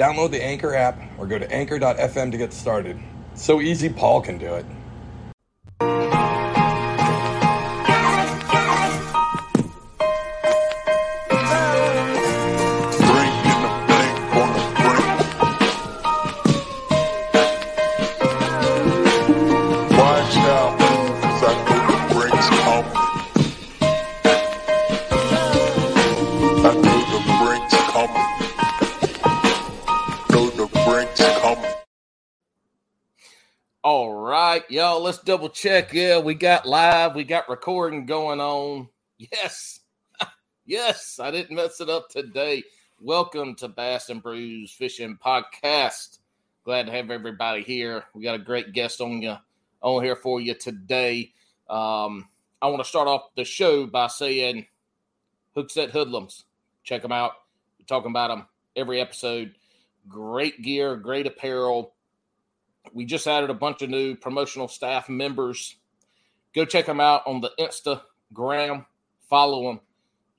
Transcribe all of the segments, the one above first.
Download the Anchor app or go to anchor.fm to get started. So easy, Paul can do it. Right, y'all, let's double check. Yeah, we got live, we got recording going on. Yes, yes, I didn't mess it up today. Welcome to Bass and Brews Fishing Podcast. Glad to have everybody here. We got a great guest on you on here for you today. Um, I want to start off the show by saying Hookset Hoodlums. Check them out. We're talking about them every episode. Great gear, great apparel we just added a bunch of new promotional staff members. Go check them out on the Instagram. Follow them.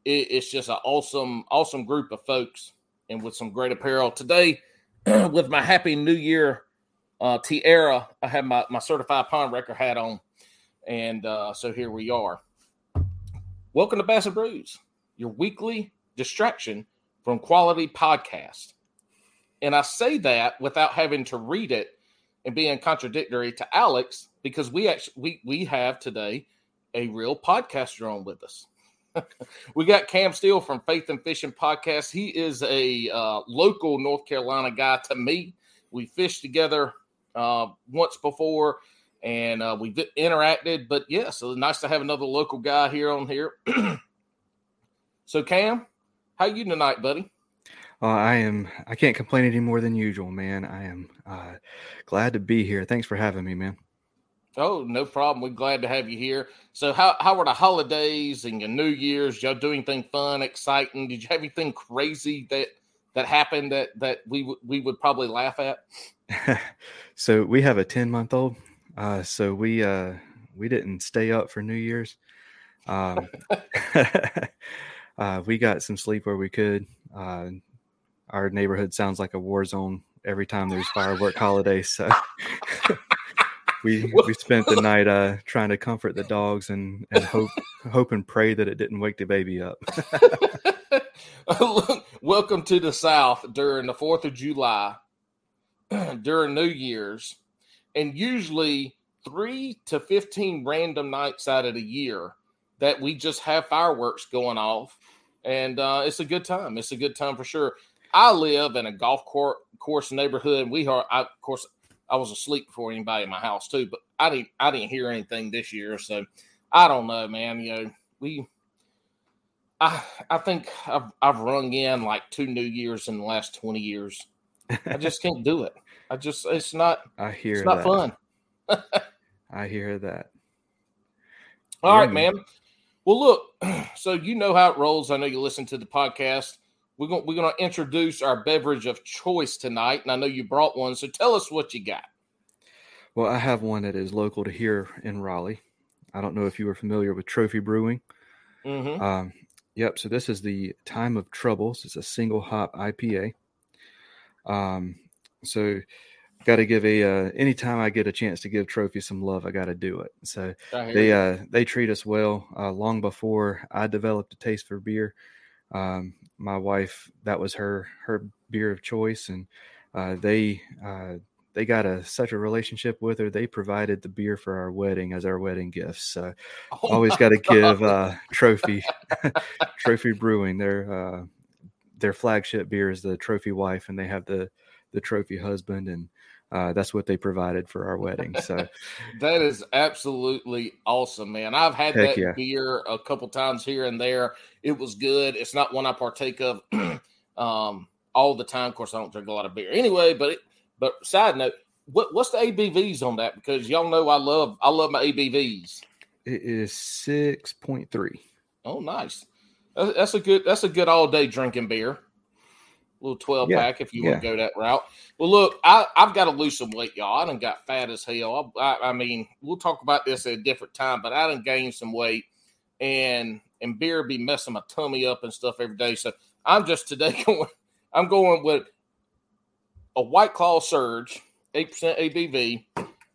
It, it's just an awesome, awesome group of folks, and with some great apparel today. with my Happy New Year uh, tiara, I have my my certified pond wrecker hat on, and uh, so here we are. Welcome to Bass and Brews, your weekly distraction from quality podcast. And I say that without having to read it and being contradictory to Alex because we actually we we have today a real podcaster on with us. we got Cam Steele from Faith and Fishing Podcast. He is a uh, local North Carolina guy to me. We fished together uh, once before, and uh, we've interacted. But yeah, so nice to have another local guy here on here. so Cam, how you tonight, buddy? Uh, I am. I can't complain any more than usual, man. I am uh, glad to be here. Thanks for having me, man. Oh, no problem. We're glad to have you here. So, how how were the holidays and your New Year's? Y'all do anything fun, exciting? Did you have anything crazy that that happened that that we would we would probably laugh at? so we have a ten month old. Uh, so we uh, we didn't stay up for New Year's. Um, uh, we got some sleep where we could. Our neighborhood sounds like a war zone every time there's firework holidays. So we we spent the night uh, trying to comfort the dogs and, and hope hope and pray that it didn't wake the baby up. Welcome to the South during the Fourth of July, during New Year's, and usually three to fifteen random nights out of the year that we just have fireworks going off, and uh, it's a good time. It's a good time for sure. I live in a golf court, course neighborhood. We are, I, of course, I was asleep before anybody in my house too, but I didn't, I didn't hear anything this year, so I don't know, man. You know, we, I, I think I've, I've rung in like two New Years in the last twenty years. I just can't do it. I just, it's not, I hear it's not that. fun. I hear that. All Yeah, right, man. man. Well, look, so you know how it rolls. I know you listen to the podcast. We're going we're going to introduce our beverage of choice tonight, and I know you brought one. So tell us what you got. Well, I have one that is local to here in Raleigh. I don't know if you were familiar with Trophy Brewing. Mm-hmm. Um, yep. So this is the Time of Troubles. It's a single hop IPA. Um, so got to give a uh, anytime I get a chance to give Trophy some love, I got to do it. So they uh, they treat us well. Uh, long before I developed a taste for beer, um, my wife that was her her beer of choice, and uh, they uh, they got a such a relationship with her. They provided the beer for our wedding as our wedding gifts. So Oh always got to give uh, Trophy Trophy Brewing their uh, their flagship beer is the Trophy Wife, and they have the the Trophy Husband, and uh, that's what they provided for our wedding. So That is absolutely awesome, man. I've had Heck that yeah. beer a couple times here and there. It was good. It's not one I partake of um, all the time. Of course, I don't drink a lot of beer anyway, but it, But side note, what what's the ABVs on that? Because y'all know I love I love my ABVs. It is six point three. Oh, nice. That's that's a good that's a good all day drinking beer. Little twelve Yeah, pack if you want to go that route. Well, look, I I've got to lose some weight, y'all. I done got fat as hell. I, I, I mean, we'll talk about this at a different time, but I done gained some weight, and and beer be messing my tummy up and stuff every day. So I'm just today going. I'm going with a White Claw Surge, eight percent ABV.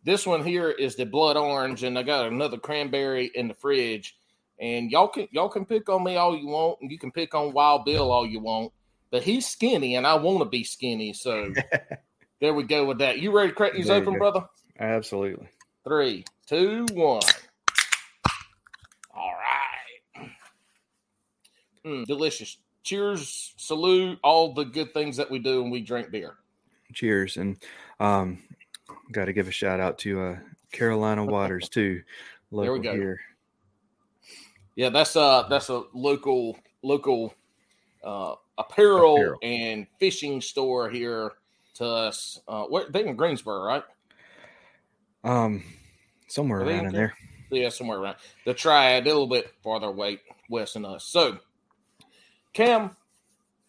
This one here is the blood orange, and I got another cranberry in the fridge. And y'all can y'all can pick on me all you want, and you can pick on Wild Bill all you want, but he's skinny, and I want to be skinny. So there we go with that. You ready to crack these There open, brother? Absolutely. Three, two, one. All right. Mm, delicious. Cheers, salute, all the good things that we do when we drink beer. Cheers. And um got to give a shout out to uh Carolina Waters too. There we go. here. Yeah, that's uh that's a local local uh apparel, Apparel. and fishing store here to us. Uh where they in Greensboro, right? Um somewhere around in in there. Yeah, somewhere around the triad, a little bit farther away west than us. So, Cam,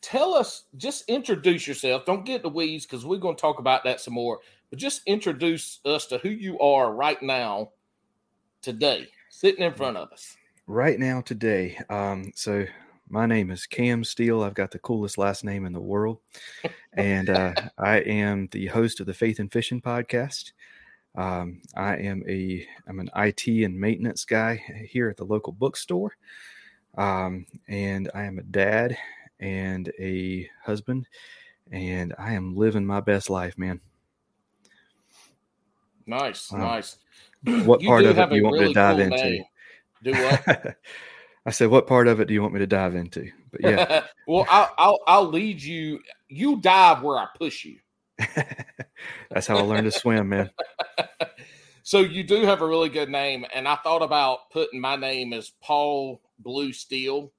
tell us, just introduce yourself. Don't get the weeds because we're going to talk about that some more. But just introduce us to who you are right now, today, sitting in front of us. right now today. Um, so my name is Cam Steele. I've got the coolest last name in the world, and uh, I am the host of the Faith and Fishing podcast. Um, I am a I'm an IT and maintenance guy here at the local bookstore, um, and I am a dad and a husband, and I am living my best life, man. Nice, Wow. nice. What part of it do you want me to dive cool into? name. Do what? I said, what part of it do you want me to dive into? But yeah, well, I'll, I'll I'll lead you. You dive where I push you. that's how I learned to swim, man. So you do have a really good name, and I thought about putting my name as Paul Blue Steel,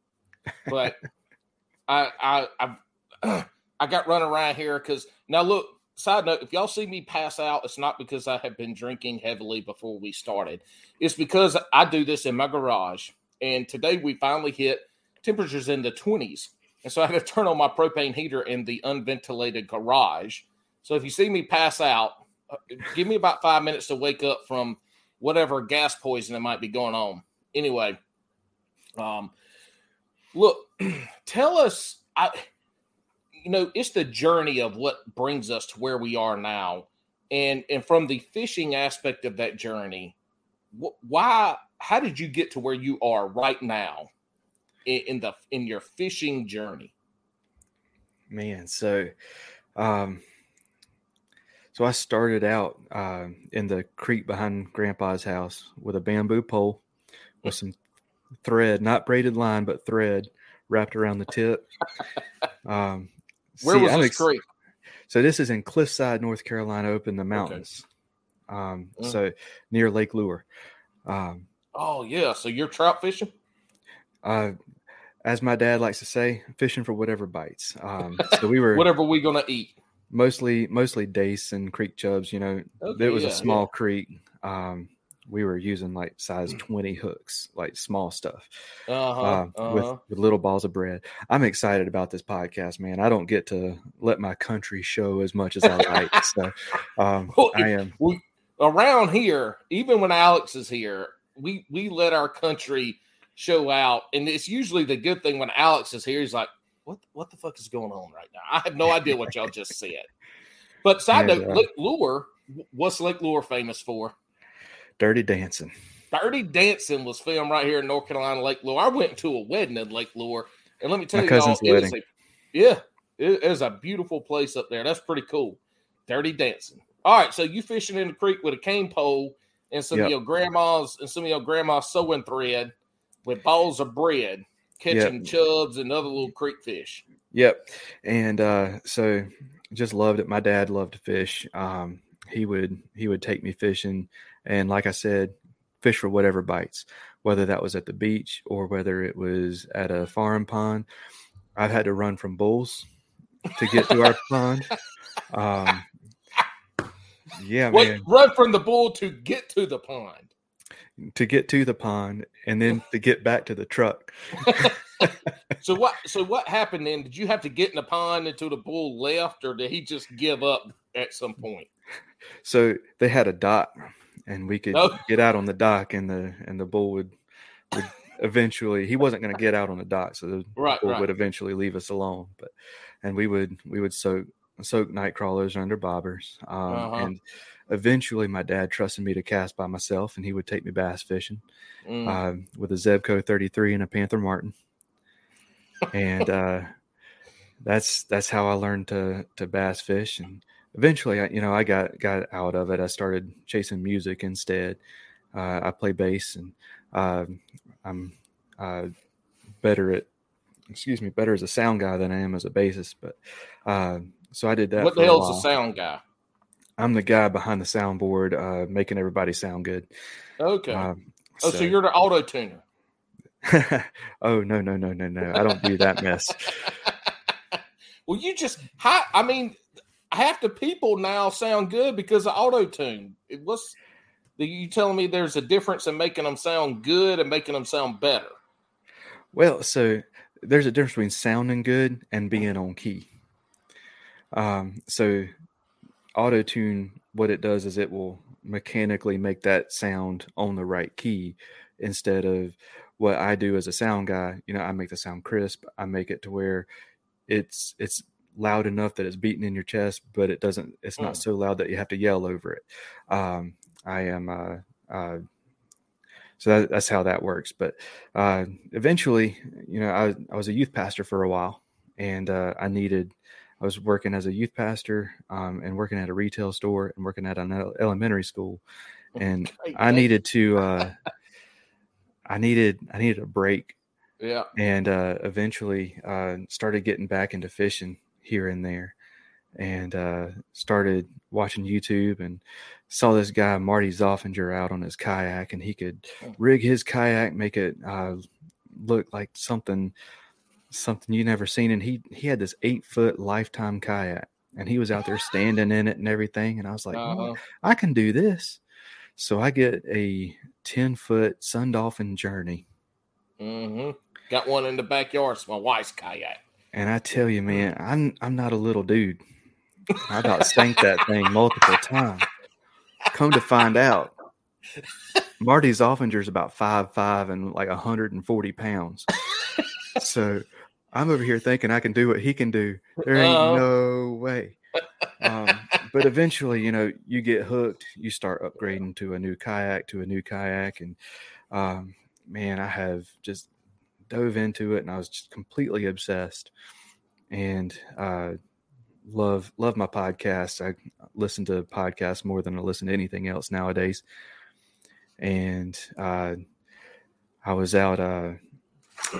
but I I I, I got run around here because now look. Side note: If y'all see me pass out, it's not because I have been drinking heavily before we started. It's because I do this in my garage, and today we finally hit temperatures in the twenties, and so I had to turn on my propane heater in the unventilated garage. So if you see me pass out, uh, give me about five minutes to wake up from whatever gas poisoning might be going on. Anyway, um, look, tell us, I, you know, it's the journey of what brings us to where we are now, and and from the fishing aspect of that journey, wh- why, how did you get to where you are right now in, in the in your fishing journey? Man, so um so I started out um in the creek behind grandpa's house with a bamboo pole with some thread, not braided line, but thread wrapped around the tip. Um Where see, was I'm this ex- creek? So this is in Cliffside, North Carolina, up in the mountains. Um Mm. so near Lake Lure. Um Oh yeah, so you're trout fishing. uh as my dad likes to say, fishing for whatever bites. Um, so we were Whatever we gonna eat. mostly mostly dace and creek chubs. You know, Okay, it was yeah, a yeah. small creek. Um, we were using like size twenty hooks, like small stuff, Uh-huh, uh, uh-huh. with with little balls of bread. I'm excited about this podcast, man. I don't get to let my country show as much as I like, so um, Well, I am. we around here, even when Alex is here, we we let our country show out, and it's usually the good thing when Alex is here. He's like, "What what the fuck is going on right now? I have no idea what y'all just said." But side note, Lake Lure, what's Lake Lure famous for? Dirty dancing. Dirty Dancing was filmed right here in North Carolina, Lake Lure. I went to a wedding in Lake Lure, and let me tell My you, y'all, it is a, yeah, it is a beautiful place up there. That's pretty cool. Dirty Dancing. All right, so you fishing in the creek with a cane pole and some of your grandma's and some of your grandma's sewing thread with balls of bread, catching chubs and other little creek fish. Yep. And uh, so just loved it. My dad loved to fish. Um, he would he would take me fishing, and like I said, fish for whatever bites, whether that was at the beach or whether it was at a farm pond. I've had to run from bulls to get to our pond. Um, yeah, Wait, man. run from the bull to get to the pond. To get to the pond and then to get back to the truck. So what? So what happened then? Did you have to get in the pond until the bull left, or did he just give up at some point? So they had a dock, and we could Oh. get out on the dock, and the and the bull would, would eventually. He wasn't going to get out on the dock, so the Right, bull right. would eventually leave us alone. But and we would we would soak soak night crawlers under bobbers, um, Uh-huh. and eventually my dad trusted me to cast by myself, and he would take me bass fishing Mm. um, with a Zebco 33 and a Panther Martin. And uh, that's that's how I learned to to bass fish. And eventually, I you know I got got out of it. I started chasing music instead. Uh, I play bass, and um I'm uh, better at excuse me better as a sound guy than I am as a bassist. But uh, so I did that. what the hell's a while. sound guy? I'm the guy behind the soundboard, uh, making everybody sound good. Okay. Um, oh, so you're the auto tuner. oh no no no no no! I don't do that mess. Well, you just how I mean, half the people now sound good because of auto tune. It was you telling me there's a difference in making them sound good and making them sound better. Well, so there's a difference between sounding good and being on key. Um, so auto tune, what it does is it will mechanically make that sound on the right key instead of what I do as a sound guy. You know, I make the sound crisp. I make it to where it's it's loud enough that it's beating in your chest, but it doesn't. It's not Mm. so loud that you have to yell over it. Um, I am. Uh, uh, so that, that's how that works. But uh, eventually, you know, I, I was a youth pastor for a while, and uh, I needed. I was working as a youth pastor um, and working at a retail store and working at an elementary school, and I needed to. Uh, I needed. I needed a break Yeah. and uh, eventually uh, started getting back into fishing here and there and uh, started watching youtube and saw this guy marty zoffinger out on his kayak and he could rig his kayak make it uh, look like something something you never seen and he he had this eight foot lifetime kayak and he was out there standing in it and everything and i was like "Oh, Uh-huh. i can do this so i get a 10 foot sun dolphin journey hmm Got one in the backyard. It's my wife's kayak. And I tell you, man, I'm I'm not a little dude. I about sank that thing multiple times. Come to find out, Marty Zoffinger's about five five and like 140 pounds. So I'm over here thinking I can do what he can do. There ain't Uh-oh. no way. Um, but eventually, you know, you get hooked. You start upgrading to a new kayak, to a new kayak, and um, man, I have just dove into it, and I was just completely obsessed. And uh, love love my podcast. I listen to podcasts more than I listen to anything else nowadays. And uh, I was out uh,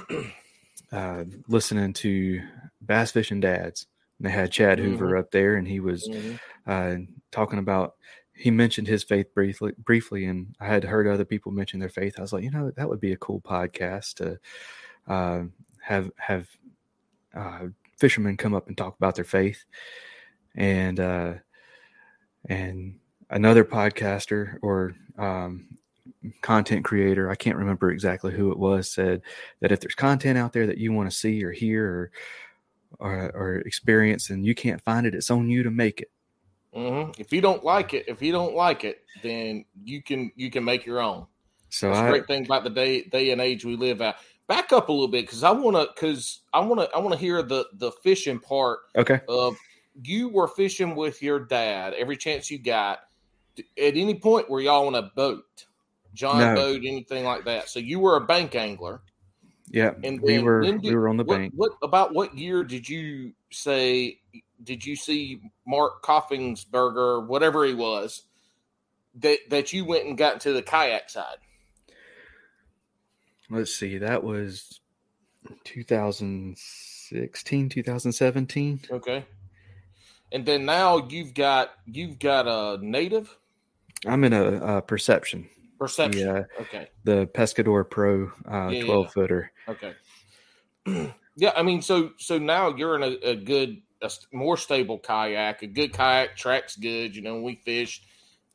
uh, listening to Bass Fishing Dads. And they had Chad Hoover up there, and he was Mhm. uh, talking about. He mentioned his faith briefly, briefly, and I had heard other people mention their faith. I was like, you know, that would be a cool podcast to uh, have have uh, fishermen come up and talk about their faith, and uh, and another podcaster or um, content creator, I can't remember exactly who it was, said that if there's content out there that you want to see or hear or or, or experience and you can't find it, it's on you to make it. Mhm. If you don't like it, if you don't like it, then you can you can make your own. So That's I, great thing about the day day and age we live at. Back up a little bit because I want to because I want to I want to hear the the fishing part okay. of you were fishing with your dad every chance you got. At any point were y'all on a boat, John No. boat, anything like that? So you were a bank angler. Yeah, And we were when we were on the what, bank. What about what year did you say? Did you see Mark Koffingsberger, whatever he was, that that you went and got into the kayak side? Let's see, that was 2016, 2017. Okay, and then now you've got you've got a native I'm in a, uh perception, perception. Yeah. Okay, the Pescador Pro uh, Yeah, 12 yeah. footer. okay. yeah, I mean, so so now you're in a, a good, a more stable kayak. A good kayak tracks good. You know, we fish.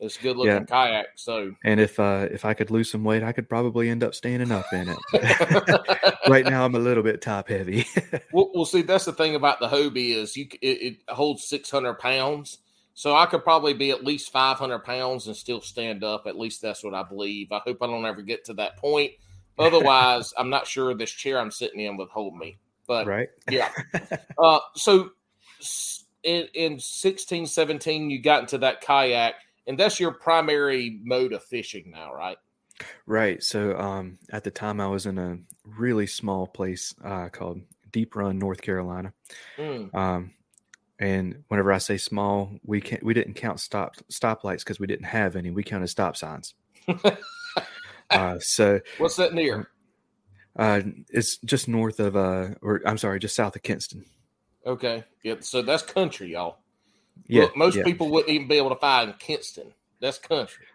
It's a good looking Yeah. kayak. So And if uh, if I could lose some weight, I could probably end up standing up in it. right now, I'm a little bit top heavy. Well, well, see, that's the thing about the Hobie is you it, it holds six hundred pounds, so I could probably be at least five hundred pounds and still stand up. At least that's what I believe. I hope I don't ever get to that point. Otherwise, I'm not sure this chair I'm sitting in would hold me. But right? yeah, uh, so in in sixteen, seventeen, you got into that kayak, and that's your primary mode of fishing now, right? Right. So um, at the time, I was in a really small place uh, called Deep Run, North Carolina. Mm, Um, and whenever I say small, we can't we didn't count stop stoplights because we didn't have any. We counted stop signs. uh, so what's that near? uh, it's just north of uh, or I'm sorry, just south of Kinston. Okay, yeah, so that's country, y'all. Yeah, Look, most yeah. people wouldn't even be able to find Kinston. That's country.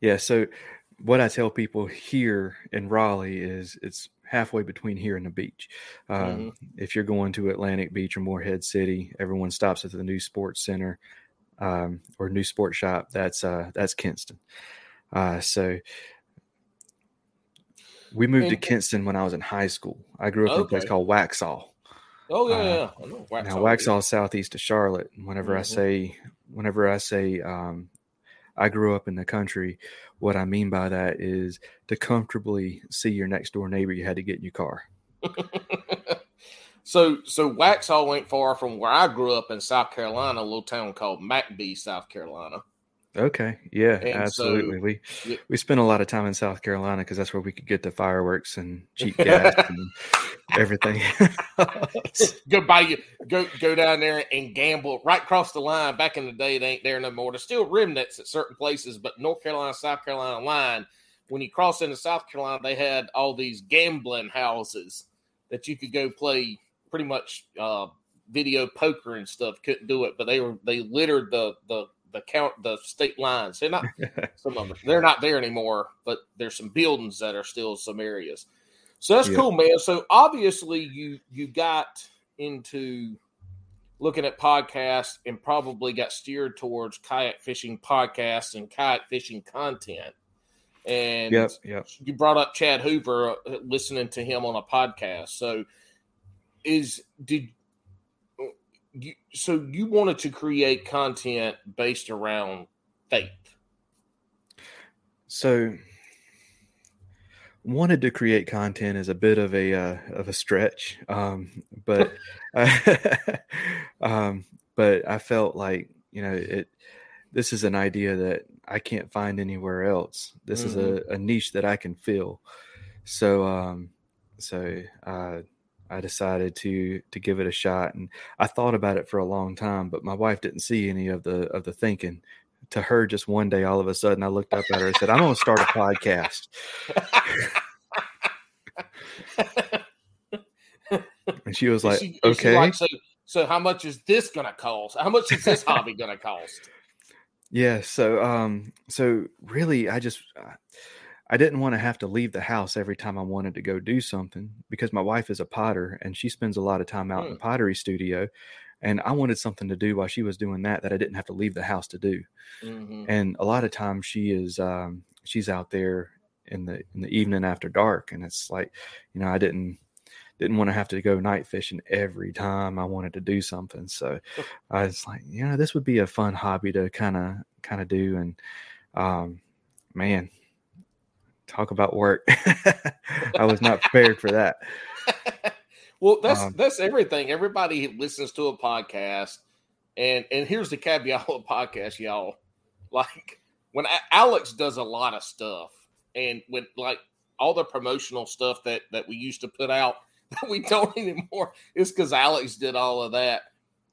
Yeah. So what I tell people here in Raleigh is it's halfway between here and the beach. Um, Mhm. If you're going to Atlantic Beach or Morehead City, everyone stops at the Neuse Sports Center um, or Neuse Sports Shop. That's uh, that's Kinston. Uh, so we moved to Kinston when I was in high school. I grew up in a place called Waxhaw. Oh yeah, Uh, yeah. I know Waxhaw. now Waxhaw is southeast of Charlotte. Whenever I Mhm. say whenever I say um, I grew up in the country, what I mean by that is to comfortably see your next door neighbor, you had to get in your car. so so Waxhaw ain't far from where I grew up in South Carolina, a little town called McBee, South Carolina. Okay, yeah, And so- absolutely. we Yeah. we spent a lot of time in South Carolina because that's where we could get the fireworks and cheap gas and everything. go buy you go go down there and gamble right across the line. Back in the day, it ain't there no more. There's still remnants at certain places, but North Carolina, South Carolina line, when you cross into South Carolina, they had all these gambling houses that you could go play pretty much uh, video poker and stuff. Couldn't do it, but they were they littered the the the count the state lines. They're not some of them. They're not there anymore, but there's some buildings that are still some areas. So that's Yeah. cool, man. So obviously you you got into looking at podcasts and probably got steered towards kayak fishing podcasts and kayak fishing content. And yep, yep. you brought up Chad Hoover, uh, listening to him on a podcast. So is did you so you wanted to create content based around faith? So wanted to create content is a bit of a uh, of a stretch, um, but um, but I felt like you know it. This is an idea that I can't find anywhere else. This is a, a niche that I can fill. So um, so uh, I decided to to give it a shot, and I thought about it for a long time. But my wife didn't see any of the of the thinking. To her, just one day, all of a sudden, I looked up at her and said, "I'm going to start a podcast." And she was like, Is she- is she "Okay." like, so, so how much is this going to cost? How much is this hobby going to cost? Yeah, so um so really I just uh, I didn't want to have to leave the house every time I wanted to go do something because my wife is a potter and she spends a lot of time out in Hmm. the pottery studio and I wanted something to do while she was doing that that I didn't have to leave the house to do. Mhm. And a lot of times she is um she's out there in the in the evening after dark and it's like, you know, I didn't didn't want to have to go night fishing every time I wanted to do something. So I was like, you know, this would be a fun hobby to kind of kind of do. And um, man, talk about work. I was not prepared for that. well, that's Um, that's everything. Everybody listens to a podcast, and and here's the caveat of podcast, y'all. Like when A- Alex does a lot of stuff, and when like all the promotional stuff that that we used to put out that we don't anymore, it's because Alex did all of that.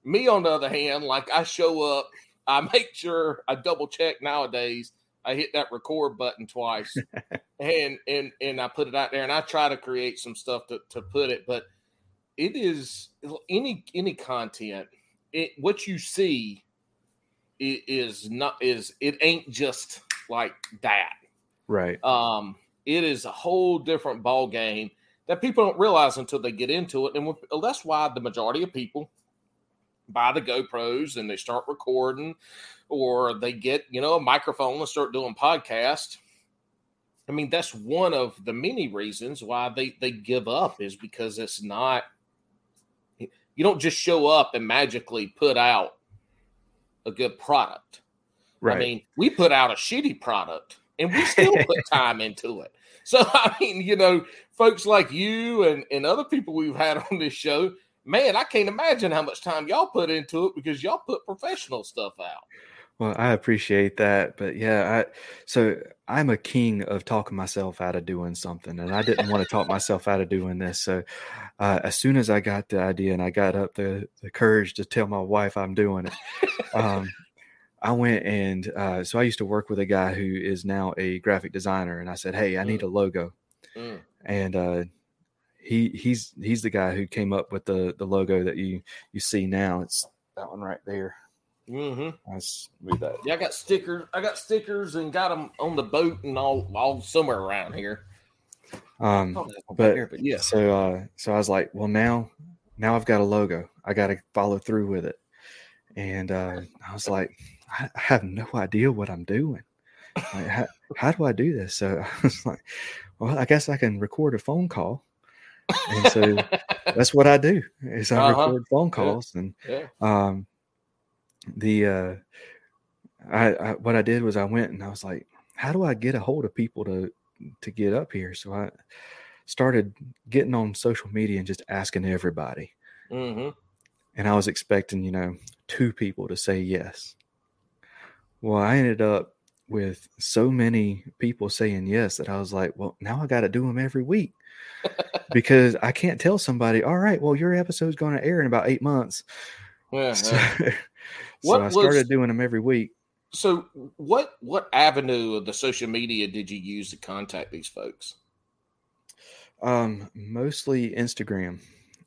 Me, on the other hand, like I show up, I make sure I double check nowadays. I hit that record button twice, and and and I put it out there, and I try to create some stuff to to put it, but it is any any content. It what you see i- is not is it ain't just like that. Right. Um, it is a whole different ball game that people don't realize until they get into it, and that's why the majority of people buy the GoPros and they start recording, or they get you know a microphone and start doing podcast. I mean, that's one of the many reasons why they they give up is because it's not. You don't just show up and magically put out a good product. Right. I mean, we put out a shitty product and we still put time into it. So I mean, you know, folks like you and, and other people we've had on this show, man, I can't imagine how much time y'all put into it because y'all put professional stuff out. Well, I appreciate that, but yeah, I so I'm a king of talking myself out of doing something, and I didn't want to talk myself out of doing this. So, uh, as soon as I got the idea and I got up the the courage to tell my wife I'm doing it, um, I went and uh, so I used to work with a guy who is now a graphic designer, and I said, "Hey, I need a logo," Mm. and uh, he he's he's the guy who came up with the the logo that you you see now. It's that one right there. Mm-hmm. Let's move that. Yeah, I got stickers. I got stickers and got them on the boat and all all somewhere around here. Um, that's but here, but yeah, so uh, so I was like, well, now now I've got a logo. I got to follow through with it, and uh, I was like, I, have no idea what I'm doing. Like, how, how do I do this? So I was like, well, I guess I can record a phone call, and so that's what I do. Is I Uh-huh. record phone calls, and yeah. um, the uh, I, I what I did was I went and I was like, how do I get a hold of people to to get up here? So I started getting on social media and just asking everybody, Mm-hmm. and I was expecting you know two people to say yes. Well, I ended up with so many people saying yes that I was like, well, now I got to do them every week. because I can't tell somebody, all right, well, your episode's going to air in about eight months. Yeah. So, yeah. so What I was- started doing them every week. So, what what avenue of the social media did you use to contact these folks? Um, mostly Instagram.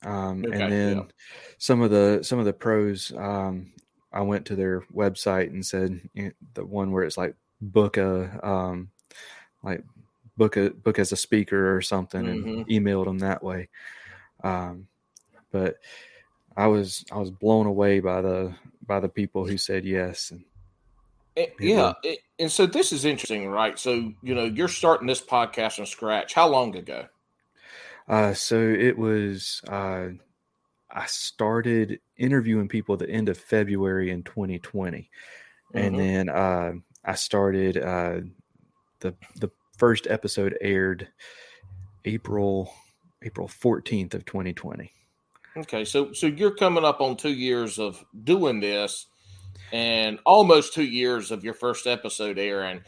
Um, Okay, and then yeah. some of the some of the pros, um, I went to their website and said you know, the one where it's like book a um, like book a book as a speaker or something, Mhm. and emailed them that way. Um, but I was I was blown away by the by the people who said yes. And Eh, yeah, it- and so this is interesting, right? So you know, you're starting this podcast from scratch. How long ago? Uh, so it was. Uh, I started interviewing people at the end of February in 2020, and Mhm. then uh, I started. Uh, the The first episode aired April April 14th of 2020. Okay, so so you're coming up on two years of doing this, and almost two years of your first episode airing.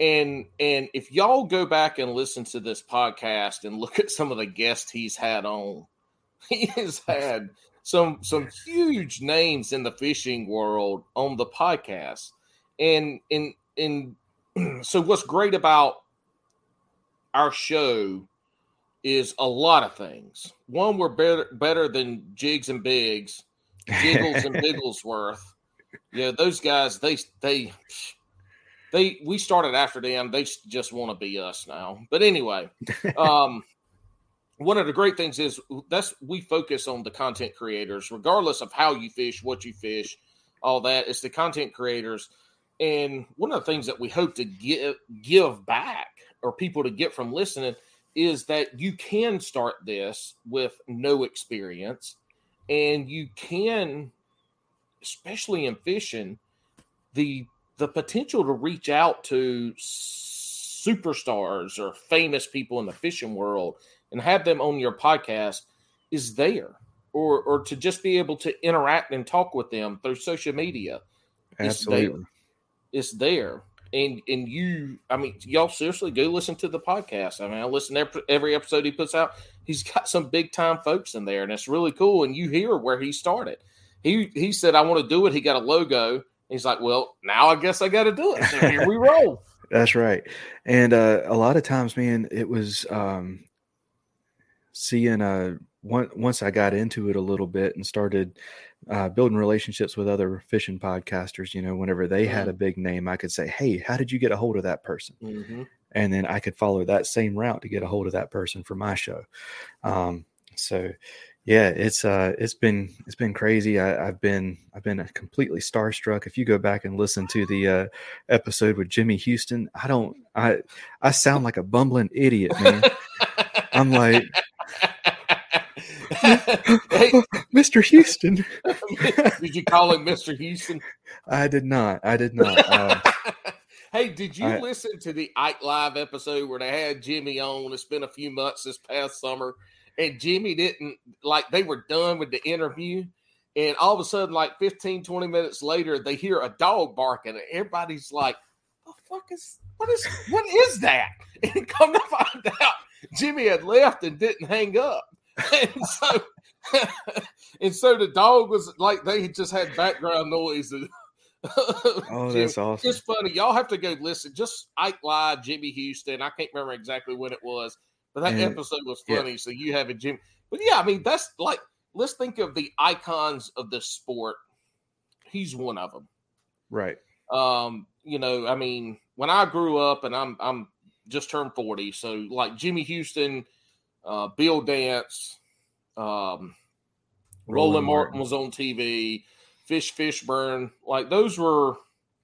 And and if y'all go back and listen to this podcast and look at some of the guests he's had on, he has had some some huge names in the fishing world on the podcast. And and and so what's great about our show is a lot of things. One, we're better better than Jigs and Bigs, Jiggles and Bigglesworth. Yeah, those guys, they they they we started after them. They just want to be us now. But anyway, um, one of the great things is that's we focus on the content creators, regardless of how you fish, what you fish, all that. It's the content creators, and one of the things that we hope to give give back or people to get from listening is that you can start this with no experience, and you can, especially in fishing, the the potential to reach out to superstars or famous people in the fishing world and have them on your podcast is there or or to just be able to interact and talk with them through social media It's there. Absolutely. it's there and and you i mean y'all seriously go listen to the podcast. I mean i listen every, every episode he puts out. He's got some big time folks in there and it's really cool. And you hear where he started. He he said i want to do it. He got a logo. He's like well now i guess i got to do it. So here we roll. That's right. And uh, a lot of times, man, it was um, seeing uh, once I got into it a little bit and started uh, building relationships with other fishing podcasters. You know, whenever they had Mhm. a big name, I could say, "Hey, how did you get a hold of that person?" mm-hmm. and then I could follow that same route to get a hold of that person for my show. Um, so, Yeah, it's uh, it's been it's been crazy. I, I've been I've been a completely starstruck. If you go back and listen to the uh, episode with Jimmy Houston, I don't I I sound like a bumbling idiot, man. I'm like, hey, Mr. Houston. did you call him Mr. Houston? I did not. I did not. Uh, hey, did you I- listen to the Ike Live episode where they had Jimmy on? It's been a few months this past summer, and Jimmy didn't like they were done with the interview. And all of a sudden, like 15, 20 minutes later, they hear a dog barking, and everybody's like, The fuck is what is what is that? And come to find out, Jimmy had left and didn't hang up. And so and so the dog was like they just had background noise. and- oh, Jimmy- that's awesome. it's funny. Y'all have to go listen. Just Ike Live, Jimmy Houston. I can't remember exactly when it was, but that And- episode was yeah. funny. So you have a Jimmy. But yeah, I mean, that's like, let's think of the icons of the sport. He's one of them. Right. Um, you know, I mean, when I grew up, and I'm I'm just turned forty, so like Jimmy Houston, uh, Bill Dance, um, Roland Martin was on TV, Fish Fishburne, like those were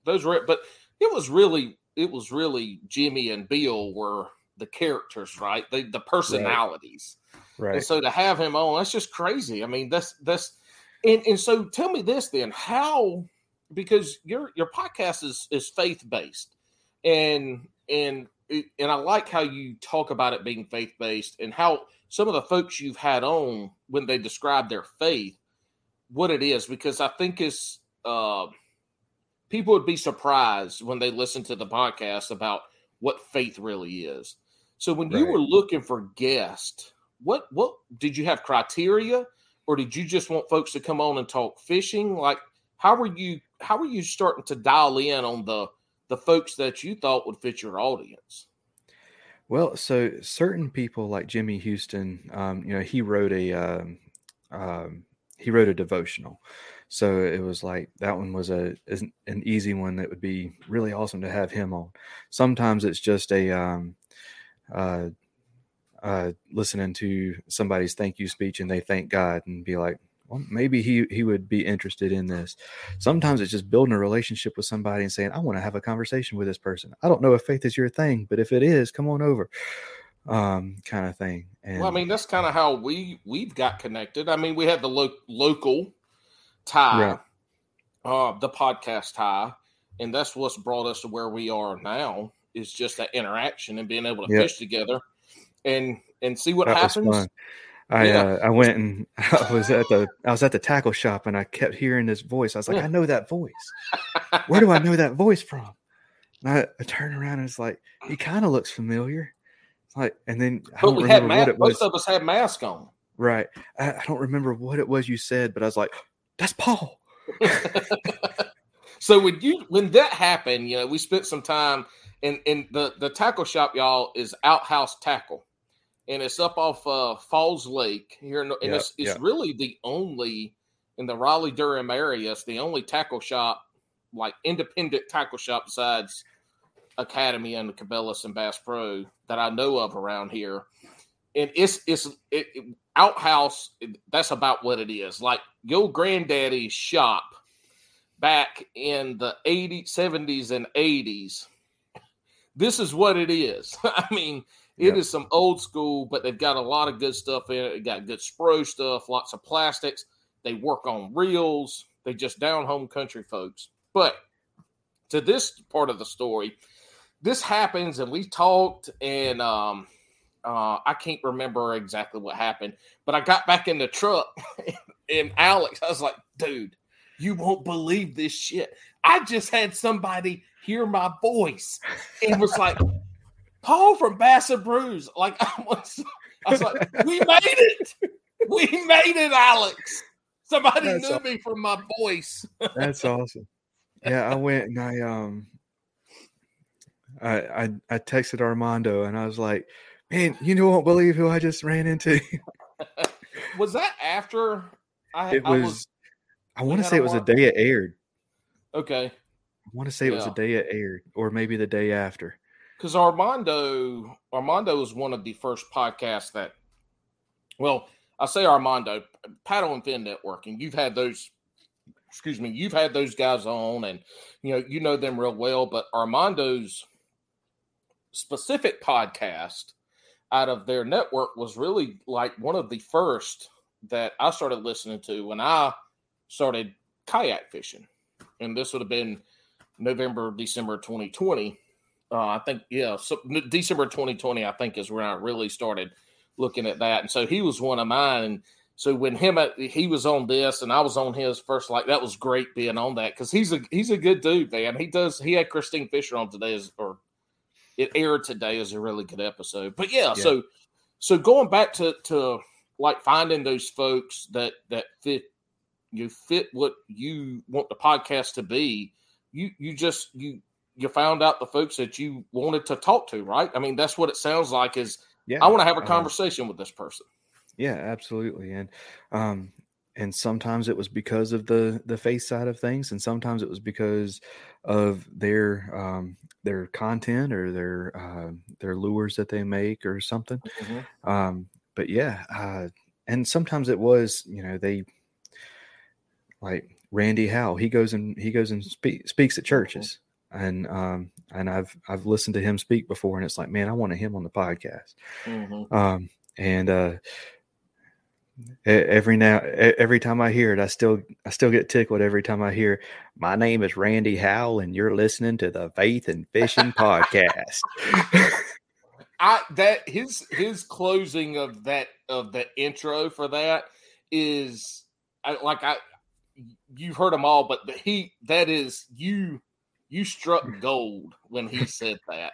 those were but it was really it was really Jimmy and Bill were the characters, right? They the personalities. And Right. so to have him on, that's just crazy. I mean, that's that's and, and so tell me this then, how because your your podcast is is faith based and and it- and I like how you talk about it being faith based and how some of the folks you've had on when they describe their faith, what it is, because I think it's uh, people would be surprised when they listen to the podcast about what faith really is. So when you were looking for guests, what what did you have criteria, or did you just want folks to come on and talk fishing? Like how were you how were you starting to dial in on the the folks that you thought would fit your audience? Well, so certain people like Jimmy Houston, um, you know, he wrote a um, um, he wrote a devotional, so it was like that one was a an easy one that would be really awesome to have him on. Sometimes it's just a um, uh, uh, listening to somebody's thank you speech and they thank God and be like, well, maybe he he would be interested in this. Sometimes it's just building a relationship with somebody and saying, I want to have a conversation with this person. I don't know if faith is your thing, but if it is, come on over, um, kind of thing. And Well, I mean, that's kind of how we we've got connected. I mean, we had the lo- local tie, Right. uh, the podcast tie, and that's what's brought us to where we are now. Is just that interaction and being able to Yeah. fish together, and and see what that happens. I Yeah. uh, I went and I was at the I was at the tackle shop and I kept hearing this voice. I was like, Yeah. I know that voice. Where do I know that voice from? And I, I turn around and it's like he kind of looks familiar. It's like, and then I But don't we had remember ma- what it was. most of us had masks on. Right. I, I don't remember what it was you said, but I was like, that's Paul. so when you when that happened, you know, we spent some time in in the the tackle shop, y'all is Outhouse Tackle, and it's up off uh, Falls Lake here, in, and Yep, it's it's yep. really the only in the Raleigh Durham area. It's the only tackle shop, like independent tackle shop besides Academy and Cabela's and Bass Pro that I know of around here. And it's it's it, it- outhouse. That's about what it is. Like your granddaddy's shop back in the 80s, 70s, and 80s. This is what it is. I mean, it is Yep. some old school, but they've got a lot of good stuff in it. They got good SPRO stuff, lots of plastics. They work on reels. They just down home country folks. But to this part of the story, this happens, and we talked, and um, uh, I can't remember exactly what happened, but I got back in the truck, and Alex, I was like, dude, you won't believe this shit. I just had somebody hear my voice and was like, Paul from Bass and Brews. Like, I was, I was like, we made it. We made it, Alex. Somebody That's knew aw- me from my voice. That's awesome. Yeah, I went and I um I I I texted Armando and I was like, Man, you won't believe who I just ran into. Was that after I, It I was I want to say it was the walk- day it aired. okay? I want to say it was the day it aired, or maybe the day after. Because Armando Armando was one of the first podcasts that well I say Armando, Paddle and Fin Networking. You've had those, excuse me, you've had those guys on, and you know you know them real well. But Armando's specific podcast out of their network was really like one of the first that I started listening to when I started kayak fishing, and this would have been November, December 2020. Uh, I think, yeah, so December 2020, I think, is when I really started looking at that. And so he was one of mine. And so when him uh, he was on this and I was on his first, like that was great being on that because he's a he's a good dude, man. He does he had Christine Fisher on today as or it aired today as a really good episode. But yeah, yeah. so so going back to to like finding those folks that that fit you fit what you want the podcast to be you you just you you found out the folks that you wanted to talk to right i mean that's what it sounds like is yeah i want to have a uh-huh. conversation uh, with this person yeah absolutely and um and sometimes it was because of the the face side of things and sometimes it was because of their um their content or their uh their lures that they make or something mm-hmm. um but yeah uh and sometimes it was you know they like Randy Howell. He goes and he goes and speak, speaks at churches, and um, and I've I've listened to him speak before, and it's like, man, I wanted him on the podcast. Mm-hmm. Um, and uh, every now every time I hear it, I still I still get tickled every time I hear. My name is Randy Howell, and you're listening to the Faith and Fishing podcast. I that his his closing of that of the intro for that is I, like I you've heard them all, but the, he that is you you struck gold when he said that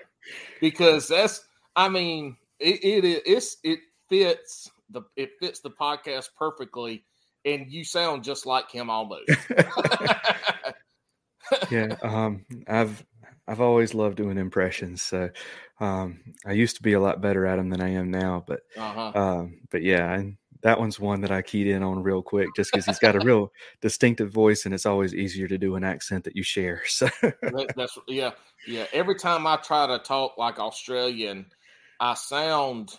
because that's I mean it, it it's it fits the it fits the podcast perfectly and you sound just like him almost. yeah, um I've I've always loved doing impressions. So um I used to be a lot better at them than I am now, but uh-huh. um but yeah, and that one's one that I keyed in on real quick just because he's got a real distinctive voice and it's always easier to do an accent that you share. So that's yeah, yeah. Every time I try to talk like Australian, I sound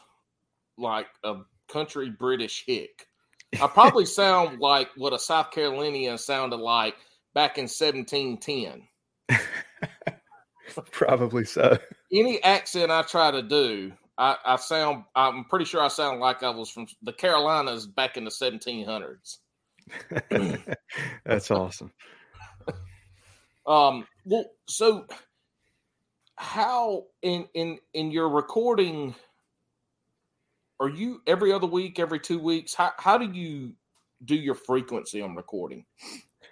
like a country British hick. I probably sound like what a South Carolinian sounded like back in 1710. probably so. Any accent I try to do, I, I sound I'm pretty sure I sound like I was from the Carolinas back in the 1700s. That's awesome. um well so how in in in your recording are you every other week every two weeks how, how do you do your frequency on recording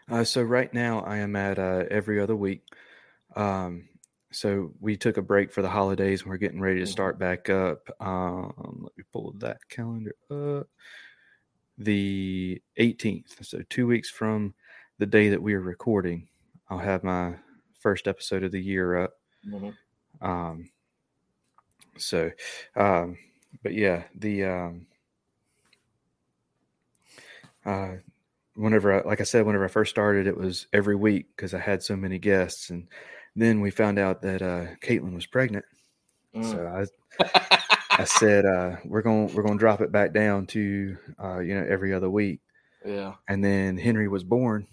uh, so right now i am at uh, every other week um, so we took a break for the holidays and we're getting ready to mm-hmm. start back up. Um, let me pull that calendar up. The 18th. So two weeks from the day that we are recording, I'll have my first episode of the year up. Mm-hmm. Um, so, um, but yeah, the, um, uh, whenever I, like I said, whenever I first started, it was every week because I had so many guests and then we found out that uh, Caitlin was pregnant. Mm. So I, I said, uh, we're going we're going to drop it back down to, uh, you know, every other week. Yeah. And then Henry was born,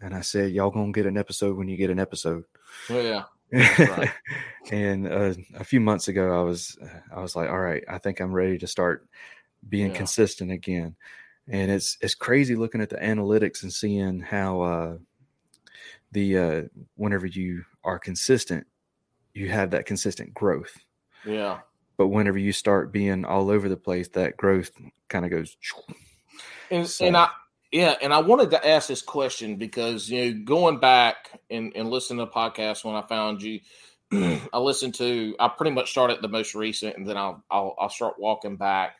and I said, y'all going to get an episode when you get an episode. Oh, yeah. Right. and uh, a few months ago, I was I was like, all right, I think I'm ready to start being yeah. consistent again. And it's it's crazy looking at the analytics and seeing how uh, the uh, whenever you are consistent, you have that consistent growth. Yeah. But whenever you start being all over the place, that growth kind of goes. And, so. and I, yeah, and I wanted to ask this question because you know, going back and, and listening to podcasts when I found you, I listened to. I pretty much started the most recent, and then I'll I'll, I'll start walking back,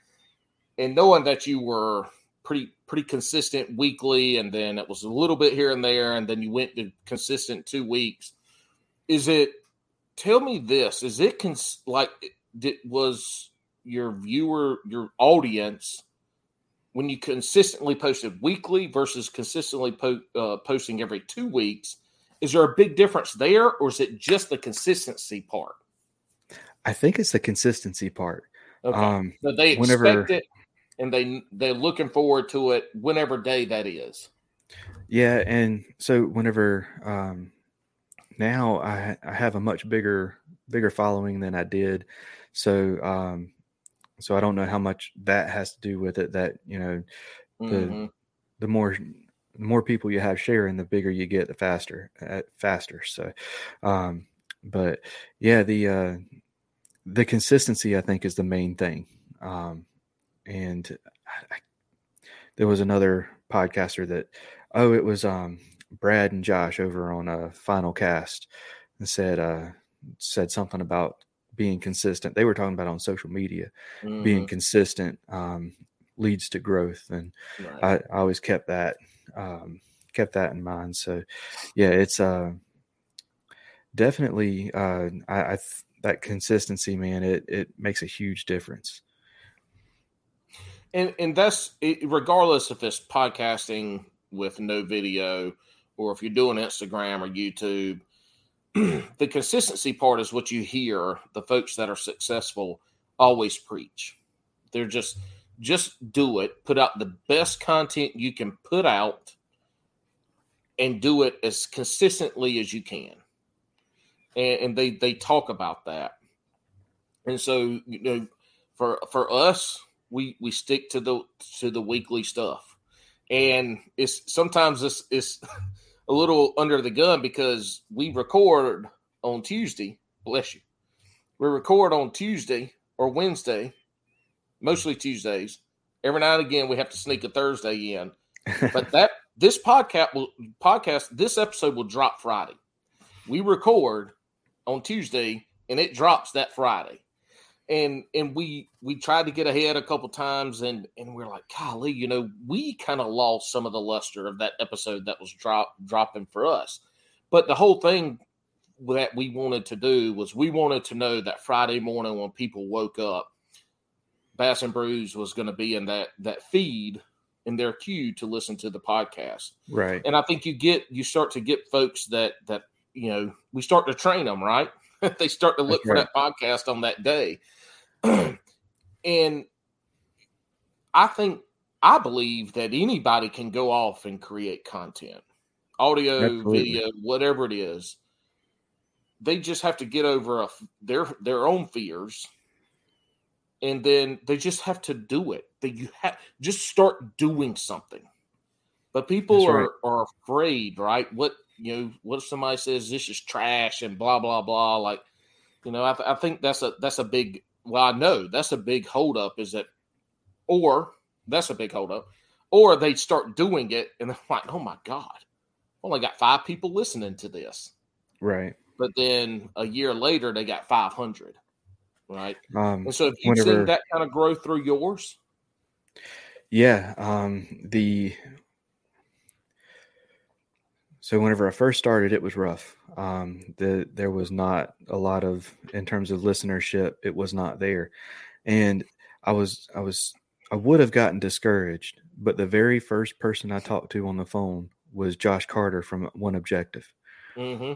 and knowing that you were pretty pretty consistent weekly, and then it was a little bit here and there, and then you went to consistent two weeks is it tell me this is it cons- like did was your viewer your audience when you consistently posted weekly versus consistently po- uh, posting every two weeks is there a big difference there or is it just the consistency part? I think it's the consistency part. Okay. Um, so they expect whenever, it and they they're looking forward to it whenever day that is. Yeah, and so whenever um, now I I have a much bigger bigger following than I did, so um, so I don't know how much that has to do with it. That you know, the Mhm. the more the more people you have sharing, the bigger you get, the faster uh, faster. So, um, but yeah, the uh, the consistency I think is the main thing. Um, and I, I, there was another podcaster that oh it was um Brad and Josh over on a Final Cast and said uh said something about being consistent. They were talking about on social media being Mhm. consistent um, leads to growth, and Right. I, I always kept that um, kept that in mind. So yeah, it's uh definitely uh, I, I th- that consistency, man. It it makes a huge difference. and and that's regardless if it's podcasting with no video or if you're doing Instagram or YouTube. the consistency part is what you hear the folks that are successful always preach. They're just just do it, put out the best content you can put out and do it as consistently as you can. And, and they they talk about that. And so, you know, for for us, we we stick to the to the weekly stuff and it's sometimes it's it's a little under the gun because we record on tuesday. Bless you. We record on tuesday or wednesday mostly tuesdays. Every now and again we have to sneak a thursday in. But that this podcast will podcast this episode will drop friday. We record on tuesday and it drops that friday and and we we tried to get ahead a couple times and and we're like golly you know we kind of lost some of the luster of that episode that was drop dropping for us but the whole thing that we wanted to do was we wanted to know that friday morning when people woke up bass and brews was going to be in that that feed in their queue to listen to the podcast Right. and I think you get you start to get folks that that you know we start to train them right. they start to look That's for that podcast on that day, and I think I believe that anybody can go off and create content, audio, Absolutely. video, whatever it is. They just have to get over a, their their own fears, and then they just have to do it. That you have just start doing something. But people That's are, right. are afraid, right? What you know, what if somebody says this is trash and blah blah blah? Like, you know, I, th- I think that's a that's a big. Well, I know that's a big holdup. Is that, or that's a big holdup, or they start doing it and they're like, oh my god, only got five people listening to this. Right. But then a year later, they got five hundred, right? Um, And so, if you've seen that kind of growth through yours, Yeah. Um, the so whenever I first started, it was rough. Um, the there was not a lot of in terms of listenership. It was not there, and I was I was I would have gotten discouraged. But the very first person I talked to on the phone was Josh Carter from One Objective. hmm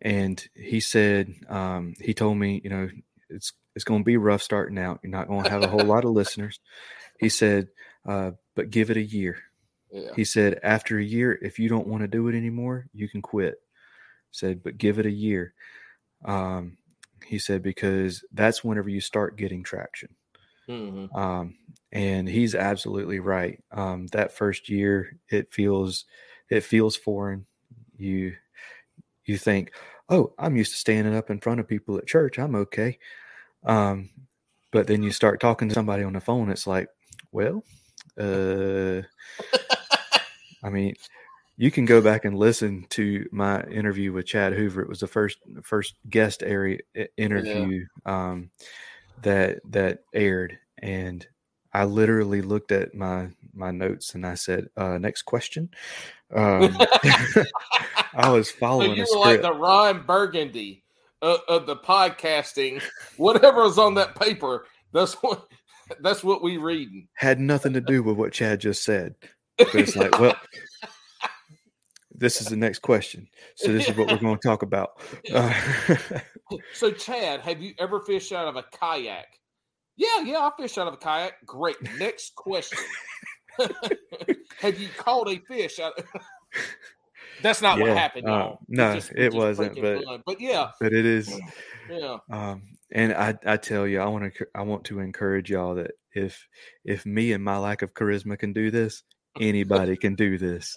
and he said um, he told me you know it's it's going to be rough starting out you're not going to have a whole lot of listeners he said uh, but give it a year yeah, he said after a year if you don't want to do it anymore you can quit said but give it a year um, he said because that's whenever you start getting traction hmm um, and he's absolutely right. Um, that first year, it feels it feels foreign. You you think, oh, I'm used to standing up in front of people at church. I'm okay. Um, but then you start talking to somebody on the phone. It's like, well, uh, I mean, you can go back and listen to my interview with Chad Hoover. It was the first first guest area interview um, that that aired, and I literally looked at my my notes and I said, uh, "Next question." Um, I was So following you a were like the Ron Burgundy of, of the podcasting. Whatever was on that paper, that's what that's what we reading. Had nothing to do with what Chad just said. But it's like, well, this is the next question. So this is what we're going to talk about. Uh, so, Chad, have you ever fished out of a kayak Yeah, yeah, I fish out of a kayak. Great. Next question. Have you caught a fish out That's not what happened. uh, no, just- it wasn't, but- but yeah, but it is yeah. um and i i tell you i want to i want to encourage y'all that if if me and my lack of charisma can do this anybody can do this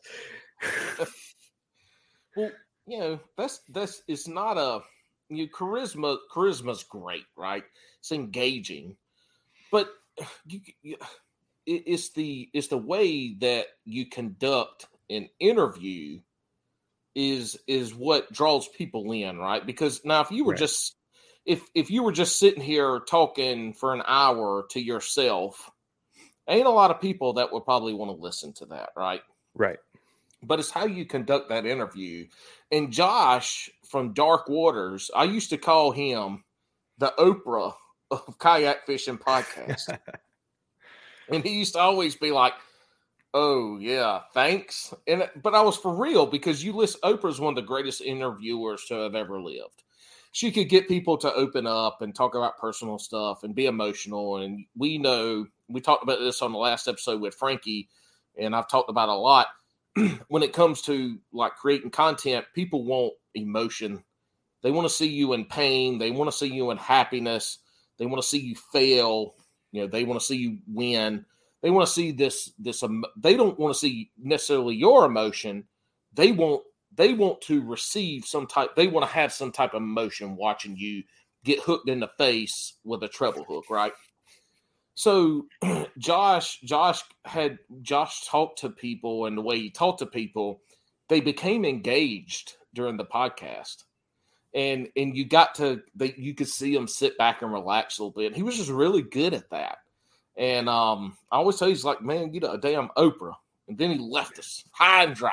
Well, you know, that's that's it's not a you know, charisma. Charisma's great, right? It's engaging, but you, you it, it's the it's the way that you conduct an interview is is what draws people in, right? Because now, if you were Right. just if if you were just sitting here talking for an hour to yourself, ain't a lot of people that would probably want to listen to that, right? right but it's how you conduct that interview. And Josh from Dark Waters, I used to call him the Oprah of kayak fishing podcast. and he used to always be like, "Oh yeah, thanks." And but I was for real because you listen. Oprah's one of the greatest interviewers to have ever lived. She could get people to open up and talk about personal stuff and be emotional. And we know we talked about this on the last episode with Frankie, and I've talked about a lot when it comes to like creating content, people want emotion. They want to see you in pain. They want to see you in happiness. They want to see you fail. You know, they want to see you win. They want to see this. This. Um, they don't want to see necessarily your emotion. They want. They want to receive some type. They want to have some type of emotion watching you get hooked in the face with a treble hook, right? So Josh, Josh had Josh talked to people, and the way he talked to people, they became engaged during the podcast, and and you got to they you could see him sit back and relax a little bit. He was just really good at that, and um, I always say he's like, man, you know, a damn Oprah, and then he left us high and dry.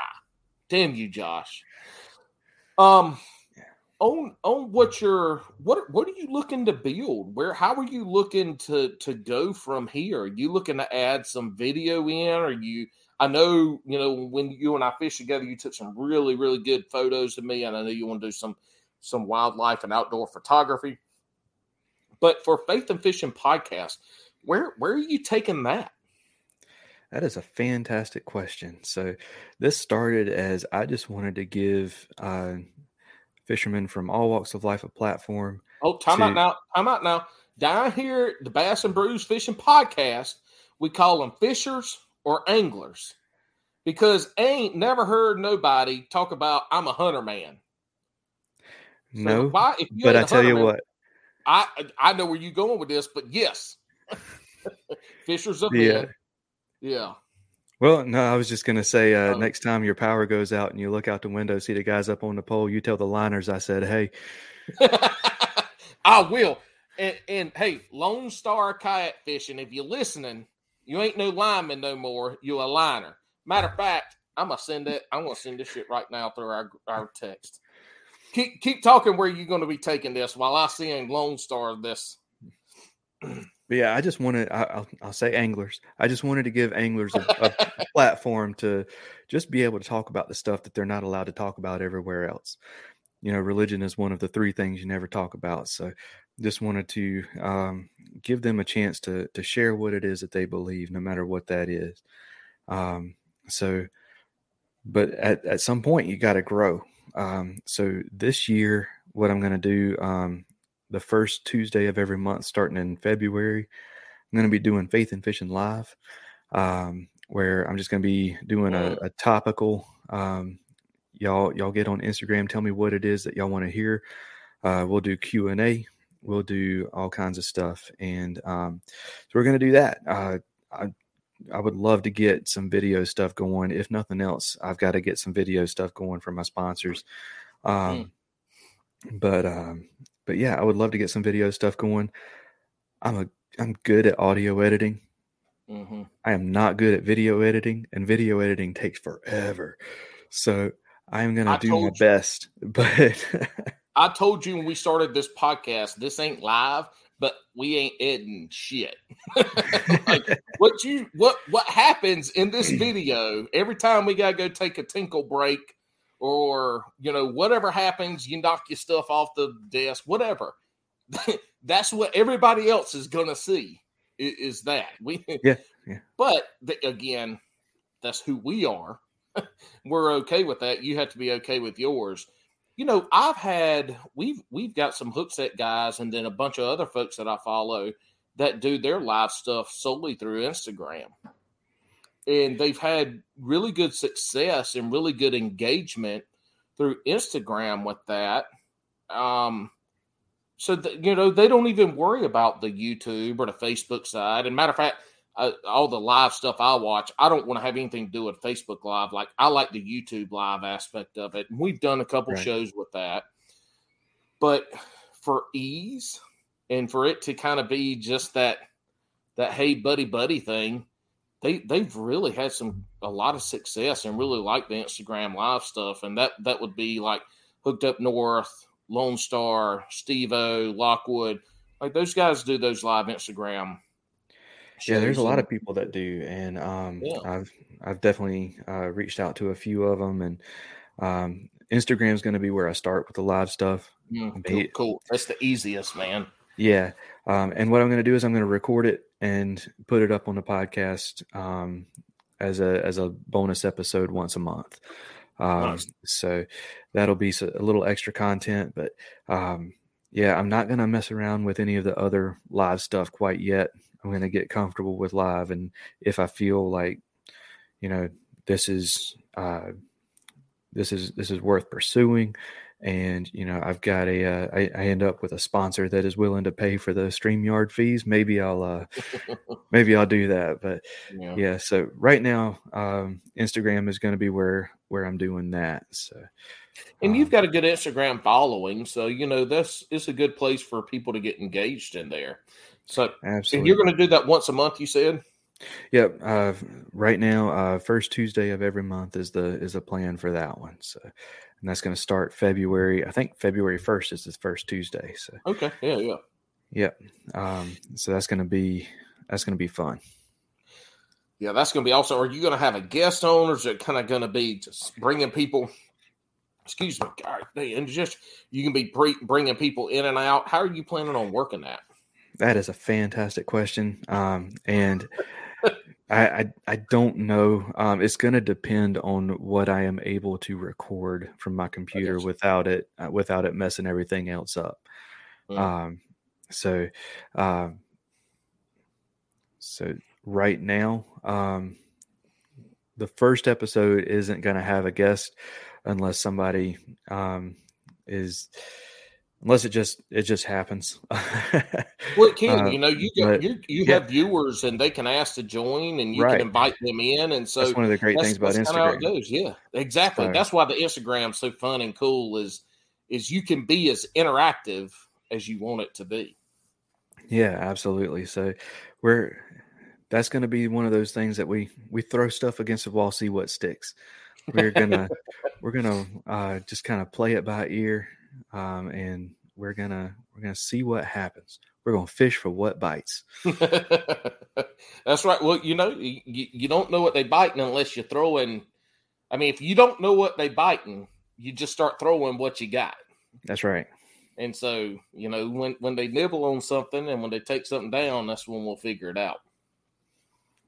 Damn you, Josh. Um, on on what you're what what are you looking to build? Where how are you looking to to go from here? Are you looking to add some video in? Or you i know you know when you and i fished together you took some really really good photos of me and i know you want to do some some wildlife and outdoor photography. But for faith and fishing podcast where where are you taking that? That is a fantastic question. So, this started as I just wanted to give uh, fishermen from all walks of life a platform. Oh, time out now. Time out now. Down here the Bass and Brews Fishing Podcast, we call them fishers or anglers because I ain't never heard nobody talk about I'm a hunter man. So no, why, if you but I tell you man- what, I I know where you're going with this, but yes, fishers of Yeah. men. Yeah. Well, no, I was just gonna say uh, Oh. next time your power goes out and you look out the window, see the guys up on the pole, you tell the liners I said, "Hey, I will. And, and hey, Lone Star kayak fishing, if you're listening, you ain't no lineman no more. You're a liner. Matter of fact, I'm gonna send it. I'm gonna send this shit right now through our our text. Keep keep talking where you're gonna be taking this while I send Lone Star this. But yeah, I just wanted, I, I'll, I'll say anglers. I just wanted to give anglers a, a platform to just be able to talk about the stuff that they're not allowed to talk about everywhere else. You know, religion is one of the three things you never talk about. So just wanted to um, give them a chance to, to share what it is that they believe, no matter what that is. Um, so, but at, at some point, you got to grow. Um, so this year, what I'm going to do, um, the first Tuesday of every month, starting in February. I'm going to be doing Faith and Fishing Live, um, where I'm just going to be doing a, a topical. Um, y'all, y'all get on Instagram. Tell me what it is that y'all want to hear. Uh, we'll do Q and A. We'll do all kinds of stuff, and um, so we're going to do that. Uh, I, I would love to get some video stuff going. If nothing else, I've got to get some video stuff going for my sponsors. Um, But um, but yeah, I would love to get some video stuff going. I'm a I'm good at audio editing. hmm I am not good at video editing, and video editing takes forever. So I am gonna do my you. best. But I told you when we started this podcast, this ain't live, but we ain't editing shit. like, what you what what happens in this video every time we gotta go take a tinkle break or you know whatever happens, you knock your stuff off the desk, whatever. that's what everybody else is going to see is, is, that. We yeah, yeah. but the, again that's who we are. We're okay with that. You have to be okay with yours. You know i've had we've we've got some hookset guys and then a bunch of other folks that i follow that do their live stuff solely through instagram and they've had really good success and really good engagement through instagram with that um so the, you know they don't even worry about the YouTube or the Facebook side. And matter of fact, uh, all the live stuff I watch, I don't want to have anything to do with Facebook Live. Like I like the YouTube Live aspect of it, and we've done a couple right. shows with that. But for ease and for it to kind of be just that that hey buddy buddy thing, they they've really had some a lot of success and really like the Instagram Live stuff, and that that would be like hooked up north Lone Star, Steve O, Lockwood. Like those guys do those live Instagram. Yeah, there's a lot of people that do, and um, yeah. I've I've definitely uh, reached out to a few of them, and um, Instagram is going to be where I start with the live stuff. Mm, cool, cool, That's the easiest, man. Yeah, um, and what I'm going to do is I'm going to record it and put it up on the podcast um, as a as a bonus episode once a month. Um, nice. So that'll be a little extra content. But um, yeah, I'm not going to mess around with any of the other live stuff quite yet. I'm going to get comfortable with live. And if I feel like, you know, this is, uh, this is, this is worth pursuing and you know i've got a uh, I, I end up with a sponsor that is willing to pay for the streamyard fees maybe i'll uh maybe i'll do that but yeah, yeah so right now um instagram is going to be where where i'm doing that so and um, you've got a good instagram following so you know this is a good place for people to get engaged in there so absolutely. and you're going to do that once a month you said Yep. Uh, right now, uh, first Tuesday of every month is the is a plan for that one. So and that's going to start February. I think February first is the first Tuesday. So okay, yeah, yeah, yep. Um, so that's going to be that's going to be fun. Yeah, that's going to be also. Are you going to have a guest on, or is it kind of going to be just bringing people? Excuse me, God, and just you can be pre- bringing people in and out. How are you planning on working that? That is a fantastic question, um, and I, I, I don't know. Um, it's going to depend on what I am able to record from my computer without it uh, without it messing everything else up. Mm. Um, so, um, so right now, um, the first episode isn't going to have a guest unless somebody um, is unless it just it just happens. well, it can. Uh, you know, you get, you, you yeah. have viewers and they can ask to join, and you right. can invite them in. And so that's one of the great things about Instagram. How it goes. Yeah, exactly. That's why the Instagram's so fun and cool. Is is you can be as interactive as you want it to be. Yeah, absolutely. So we're that's going to be one of those things that we we throw stuff against the wall, see what sticks. We're gonna we're gonna uh, just kind of play it by ear um, and we're gonna we're gonna see what happens. We're gonna fish for what bites. That's right. Well, you know, you, you don't know what they biting unless you're throwing. I mean, if you don't know what they biting, you just start throwing what you got. That's right. And so, you know, when when they nibble on something and when they take something down, that's when we'll figure it out.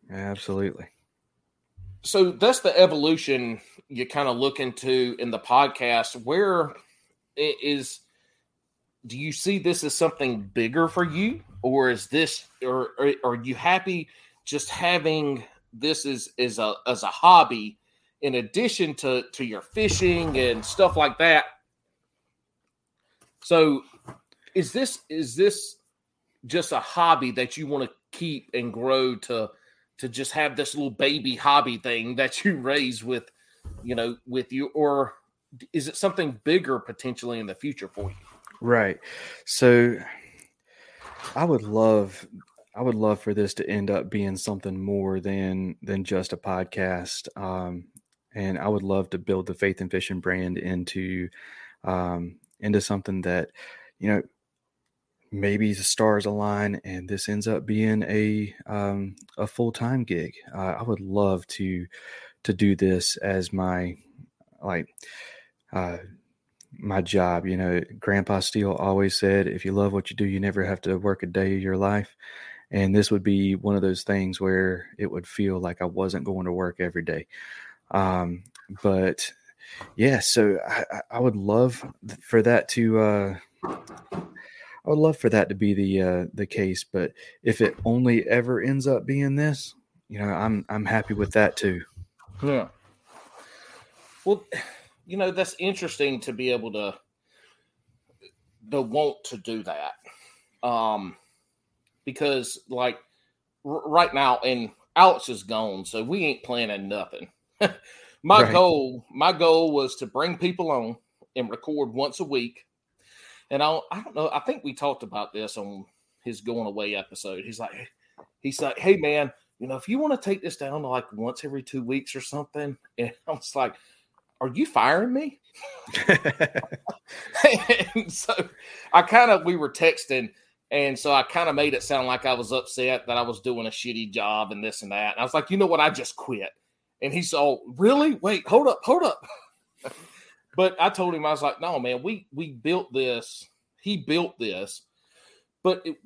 Absolutely. So that's the evolution you kind of look into in the podcast. Where is do you see this as something bigger for you? Or is this or, are you happy just having this as as a as a hobby in addition to to your fishing and stuff like that? So is this is this just a hobby that you want to keep and grow to to just have this little baby hobby thing that you raise with you know with you? Or is it something bigger potentially in the future for you? Right. So I would love I would love for this to end up being something more than than just a podcast. Um, and I would love to build the Faith and Fishing brand into um, into something that you know maybe the stars align and this ends up being a um, a full time gig. Uh, I would love to to do this as my like uh, my job. You know, Grandpa Steele always said, if you love what you do, you never have to work a day of your life. And this would be one of those things where it would feel like I wasn't going to work every day. Um, but yeah, so I, I would love for that to, uh, I would love for that to be the uh, the case, but if it only ever ends up being this, you know, I'm I'm happy with that too. Yeah. Well, you know, that's interesting to be able to the want to do that. Um because like r- right now and Alex is gone, so we ain't planning nothing. my Right. goal, my goal was to bring people on and record once a week. And I, I don't know, I think we talked about this on his going away episode. He's like, he's like, hey man, you know, if you want to take this down to like once every two weeks or something, and I was like, are you firing me? and so I kind of we were texting, and so I kind of made it sound like I was upset that I was doing a shitty job and this and that. And I was like, you know what, I just quit. And he's all, really? Wait, hold up, hold up. but I told him I was like, no, man, we we built this. He built this, but it,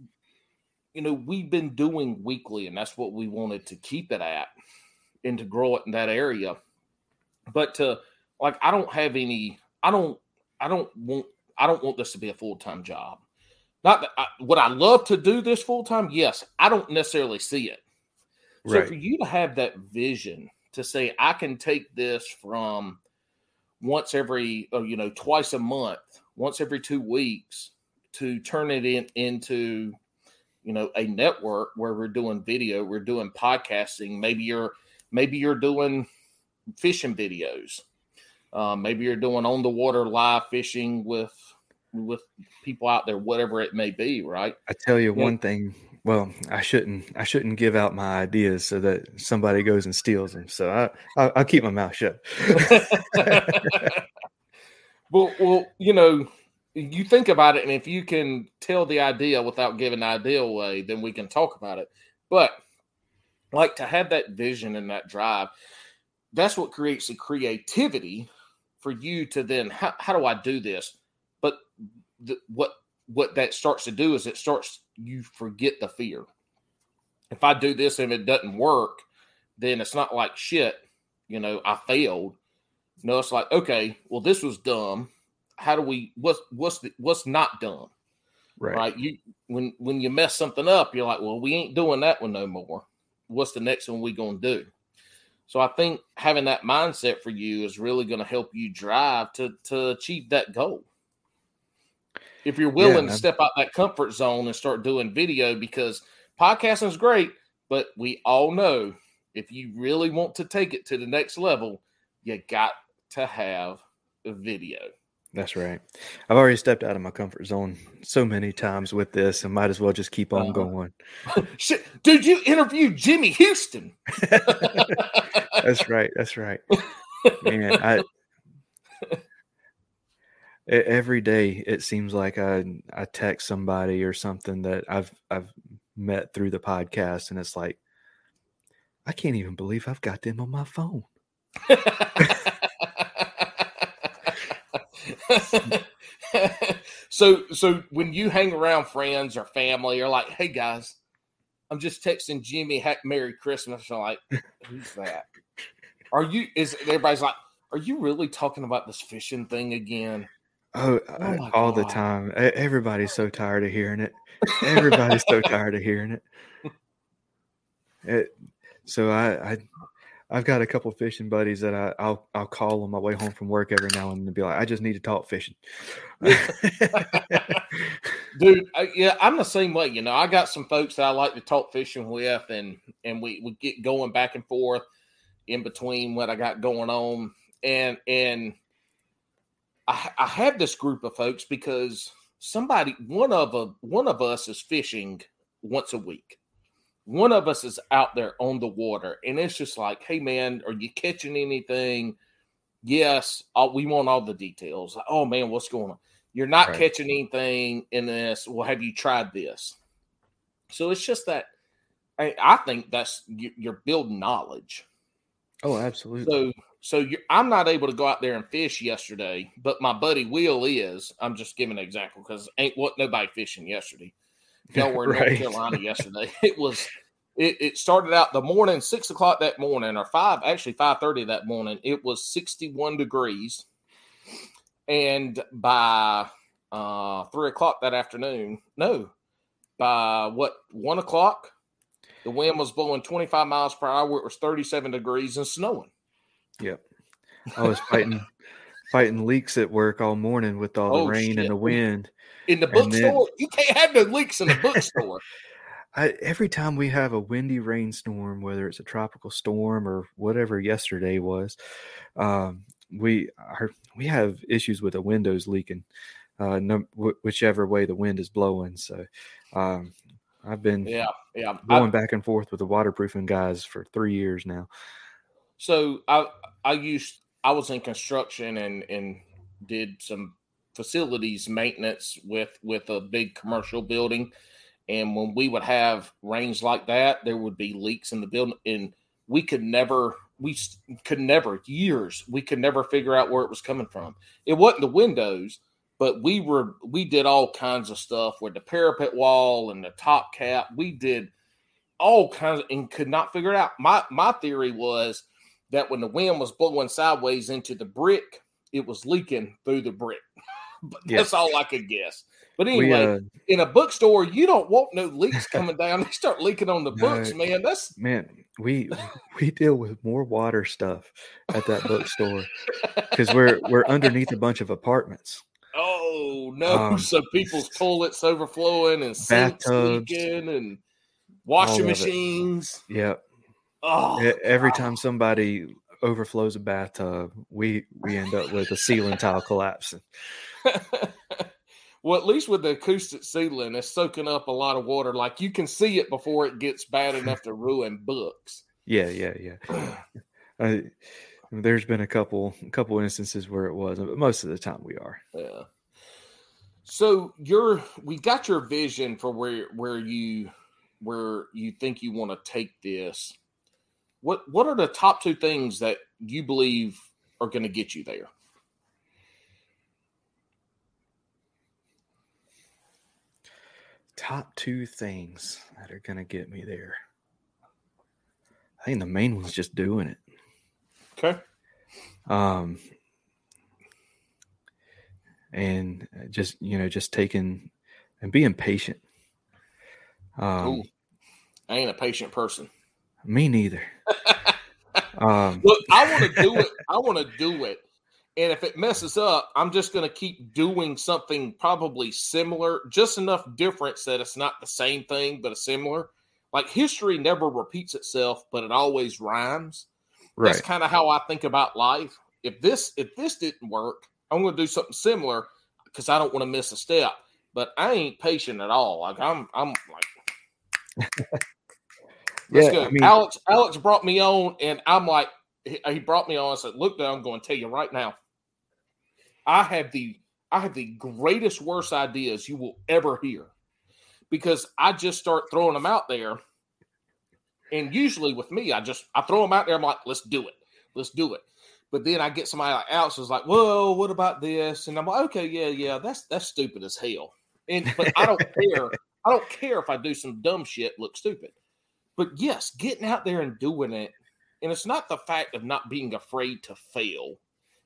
you know, we've been doing weekly, and that's what we wanted to keep it at, and to grow it in that area. But to like, I don't have any. I don't. I don't want. I don't want this to be a full time job. Not that I, would I love to do this full time? Yes, I don't necessarily see it. So Right. for you to have that vision to say I can take this from once every uh, you know twice a month, once every two weeks, to turn it in into you know a network where we're doing video, we're doing podcasting. Maybe you're maybe you're doing fishing videos. Um, maybe you're doing on the water live fishing with with people out there, whatever it may be, right? I tell you Yeah. one thing. Well, I shouldn't. I shouldn't give out my ideas so that somebody goes and steals them. So I, I'll, I'll keep my mouth shut. well, well, you know, you think about it, and if you can tell the idea without giving the idea away, then we can talk about it. But like to have that vision and that drive, that's what creates the creativity for you to then how, how do I do this? But the, what what that starts to do is it starts you forget the fear. If I do this and it doesn't work, then it's not like shit. You know, I failed. No, it's like okay, well, this was dumb. How do we? What's what's the, what's not dumb? Right. right? You when when you mess something up, you're like, well, we ain't doing that one no more. What's the next one we gonna do? So I think having that mindset for you is really going to help you drive to to achieve that goal. If you're willing to step out that comfort zone and start doing video, because podcasting is great, but we all know if you really want to take it to the next level, you got to have a video. That's right. I've already stepped out of my comfort zone so many times with this, and might as well just keep on Uh-huh. going. Shit, dude, you interviewed Jimmy Houston. That's right. That's right. Man, I every day it seems like I I text somebody or something that I've I've met through the podcast, and it's like I can't even believe I've got them on my phone. so so when you hang around friends or family, you're like, hey guys, I'm just texting Jimmy ha- Merry Christmas. I'm like, who's that? Are you is everybody's like, are you really talking about this fishing thing again? Oh, Oh uh, my all the time. Everybody's so tired of hearing it. Everybody's so tired of hearing it. It- so I, I, I've got a couple fishing buddies that I, I'll, I'll call on my way home from work every now and then and be like, I just need to talk fishing. Dude, I, yeah, I'm the same way. You know, I got some folks that I like to talk fishing with, and and we we get going back and forth in between what I got going on, and and I I have this group of folks because somebody one of a one of us is fishing once a week. One of us is out there on the water, and it's just like, hey man, are you catching anything? Yes, all, we want all the details. Oh man, what's going on? You're not Right. catching anything in this. Well, have you tried this? So it's just that I, I think that's you, you're building knowledge. oh, absolutely. So So I'm not able to go out there and fish yesterday, but my buddy Will is. I'm just giving an example because ain't what nobody fishing yesterday. Were in Right. North Carolina yesterday, it was. It, it started out the morning six o'clock that morning or five actually five thirty that morning. It was sixty one degrees, and by uh three o'clock that afternoon, no, by what one o'clock, the wind was blowing twenty five miles per hour. It was thirty seven degrees and snowing. Yep. I was fighting fighting leaks at work all morning with all the Oh, rain shit. and the wind. In the And then- bookstore, you can't have no leaks in the bookstore. I, every time we have a windy rainstorm, whether it's a tropical storm or whatever yesterday was, um, we are we have issues with the windows leaking, uh, no, wh- whichever way the wind is blowing. So um, I've been yeah, yeah. I- going back and forth with the waterproofing guys for three years now. So I I used I was in construction and and did some facilities maintenance with with a big commercial building, and when we would have rains like that, there would be leaks in the building, and we could never we could never years we could never figure out where it was coming from. It wasn't the windows. But we were we did all kinds of stuff with the parapet wall and the top cap. We did all kinds of, and could not figure it out. My my theory was that when the wind was blowing sideways into the brick, it was leaking through the brick. but Yeah. that's all I could guess. But We anyway, uh, in a bookstore, you don't want no leaks coming down. They start leaking on the No. books, man. That's man, we we deal with more water stuff at that bookstore because we're we're underneath a bunch of apartments. oh no. Um, so people's toilets overflowing and sinks leaking and washing machines. Yeah, Oh, every time somebody overflows a bathtub, we we end up with a ceiling tile collapsing. well, at least with the acoustic ceiling, it's soaking up a lot of water. Like you can see it before it gets bad enough to ruin books. Yeah, yeah, yeah. Uh, there's been a couple a couple instances where it wasn't, but most of the time we are. Yeah. So you're we got your vision for where where you where you think you want to take this. What what are the top two things that you believe are going to get you there? Top two things that are gonna get me there. I think the main one's just doing it. Okay. um and just you know just taking and being patient um Ooh. I ain't a patient person. me neither um Look, I want to do it. I want to do it. And if it messes up, I'm just going to keep doing something probably similar, just enough difference that it's not the same thing, but a similar. Like history never repeats itself, but it always rhymes. That's kind of how I think about life. If this if this didn't work, I'm going to do something similar because I don't want to miss a step. But I ain't patient at all. Like I'm I'm like yeah i mean Alex Alex brought me on, and I'm like, he, brought me on. I said, "Look, now I'm going to tell you right now. I have the I have the greatest worst ideas you will ever hear, because I just start throwing them out there, and usually with me, I just I throw them out there. I'm like, let's do it, let's do it. But then I get somebody like Alex who's like, "Whoa, what about this?" And I'm like, "Okay, yeah, yeah, that's that's stupid as hell." And but I don't care. I don't care if I do some dumb shit look stupid. But yes, getting out there and doing it, and it's not the fact of not being afraid to fail.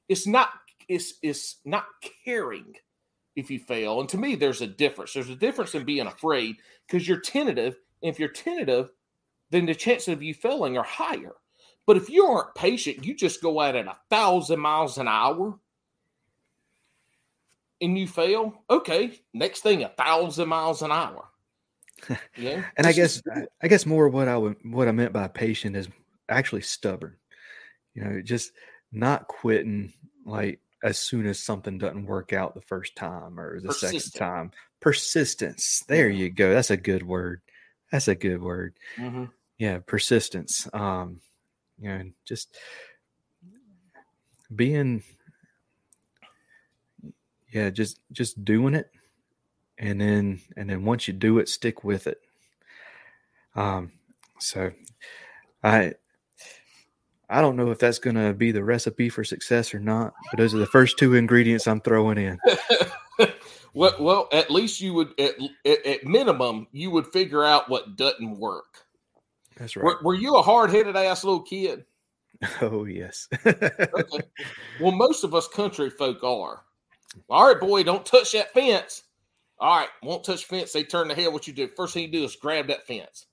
It's not. It's it's not caring if you fail. And to me, there's a difference. There's a difference in being afraid because you're tentative. And if you're tentative, then the chances of you failing are higher. But if you aren't patient, you just go at it a thousand miles an hour and you fail. Okay, next thing, a thousand miles an hour. Yeah, and i guess I- i guess more what i would what i meant by patient is actually stubborn you know just not quitting like as soon as something doesn't work out the first time or the second time. Persistence there you go that's a good word that's a good word. Mhm. yeah persistence um you know just being yeah just just doing it and then and then once you do it stick with it. Um so i I don't know if that's going to be the recipe for success or not, but those are the first two ingredients I'm throwing in. well, well, at least you would, at, at, at minimum, you would figure out what doesn't work. That's right. Were, were you a hard headed ass little kid? Oh yes. Okay. well, most of us country folk are. All right, boy, don't touch that fence. All right, won't touch fence. They turn the hell. What you do? First thing you do is grab that fence.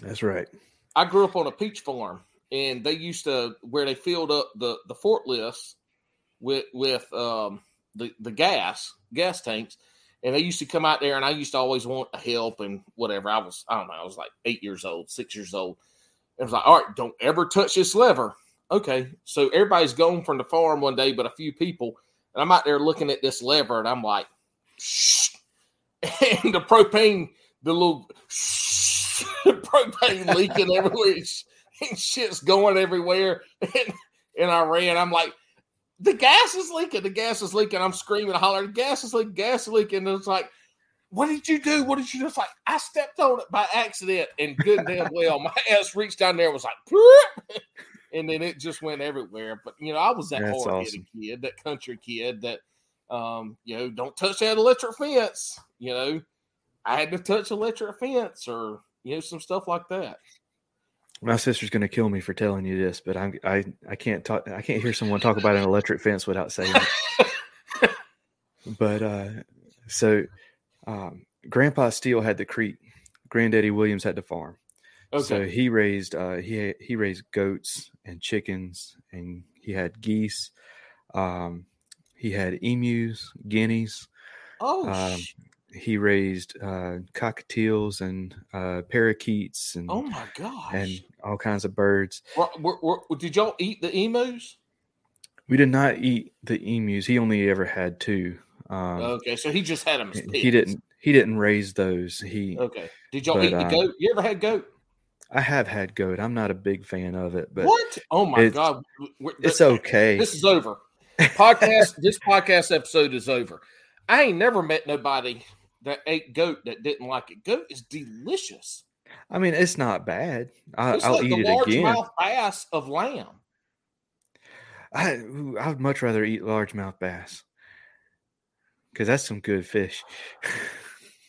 That's right. I grew up on a peach farm, and they used to where they filled up the the forklifts with with um, the the gas gas tanks, and they used to come out there, and I used to always want to help and whatever. I was I don't know, I was like eight years old, six years old. It was like, all right, don't ever touch this lever. Okay, so everybody's gone from the farm one day, but a few people, and I'm out there looking at this lever, and I'm like, shh, and the propane, the little shh, propane leaking everywhere and shit's going everywhere. And, and I ran. I'm like, the gas is leaking. The gas is leaking. I'm screaming, hollering, gas is leaking, gas is leaking. And it's like, what did you do? What did you do? It's like, I stepped on it by accident. And good damn well, my ass reached down there and was like, and then it just went everywhere. But, you know, I was that That's hard headed kid, that country kid that, um, you know, don't touch that electric fence. You know, I had to touch electric fence or, you know, some stuff like that. My sister's going to kill me for telling you this, but I'm, I I can't talk. I can't hear someone talk about an electric fence without saying it. but uh, so, um, Grandpa Steele had the creek. Granddaddy Williams had the farm. Okay. So he raised uh, he he raised goats and chickens, and he had geese. Um, he had emus, guineas. oh, um, He raised uh, cockatiels and uh, parakeets and oh my gosh. and all kinds of birds. Were- were- were- did y'all eat the emus? We did not eat the emus. He only ever had two. Um, Okay, so he just had them as he didn't. He didn't raise those. He. Okay. Did y'all but, eat the uh, goat? You ever had goat? I have had goat. I'm not a big fan of it, but what? Oh my it's- god! We're- it's okay. This is over. Podcast. this podcast episode is over. I ain't never met nobody that ate goat that didn't like it. Goat is delicious. I mean, it's not bad. I, It's I'll like eat the it again. largemouth bass of lamb. I I would much rather eat largemouth bass because that's some good fish.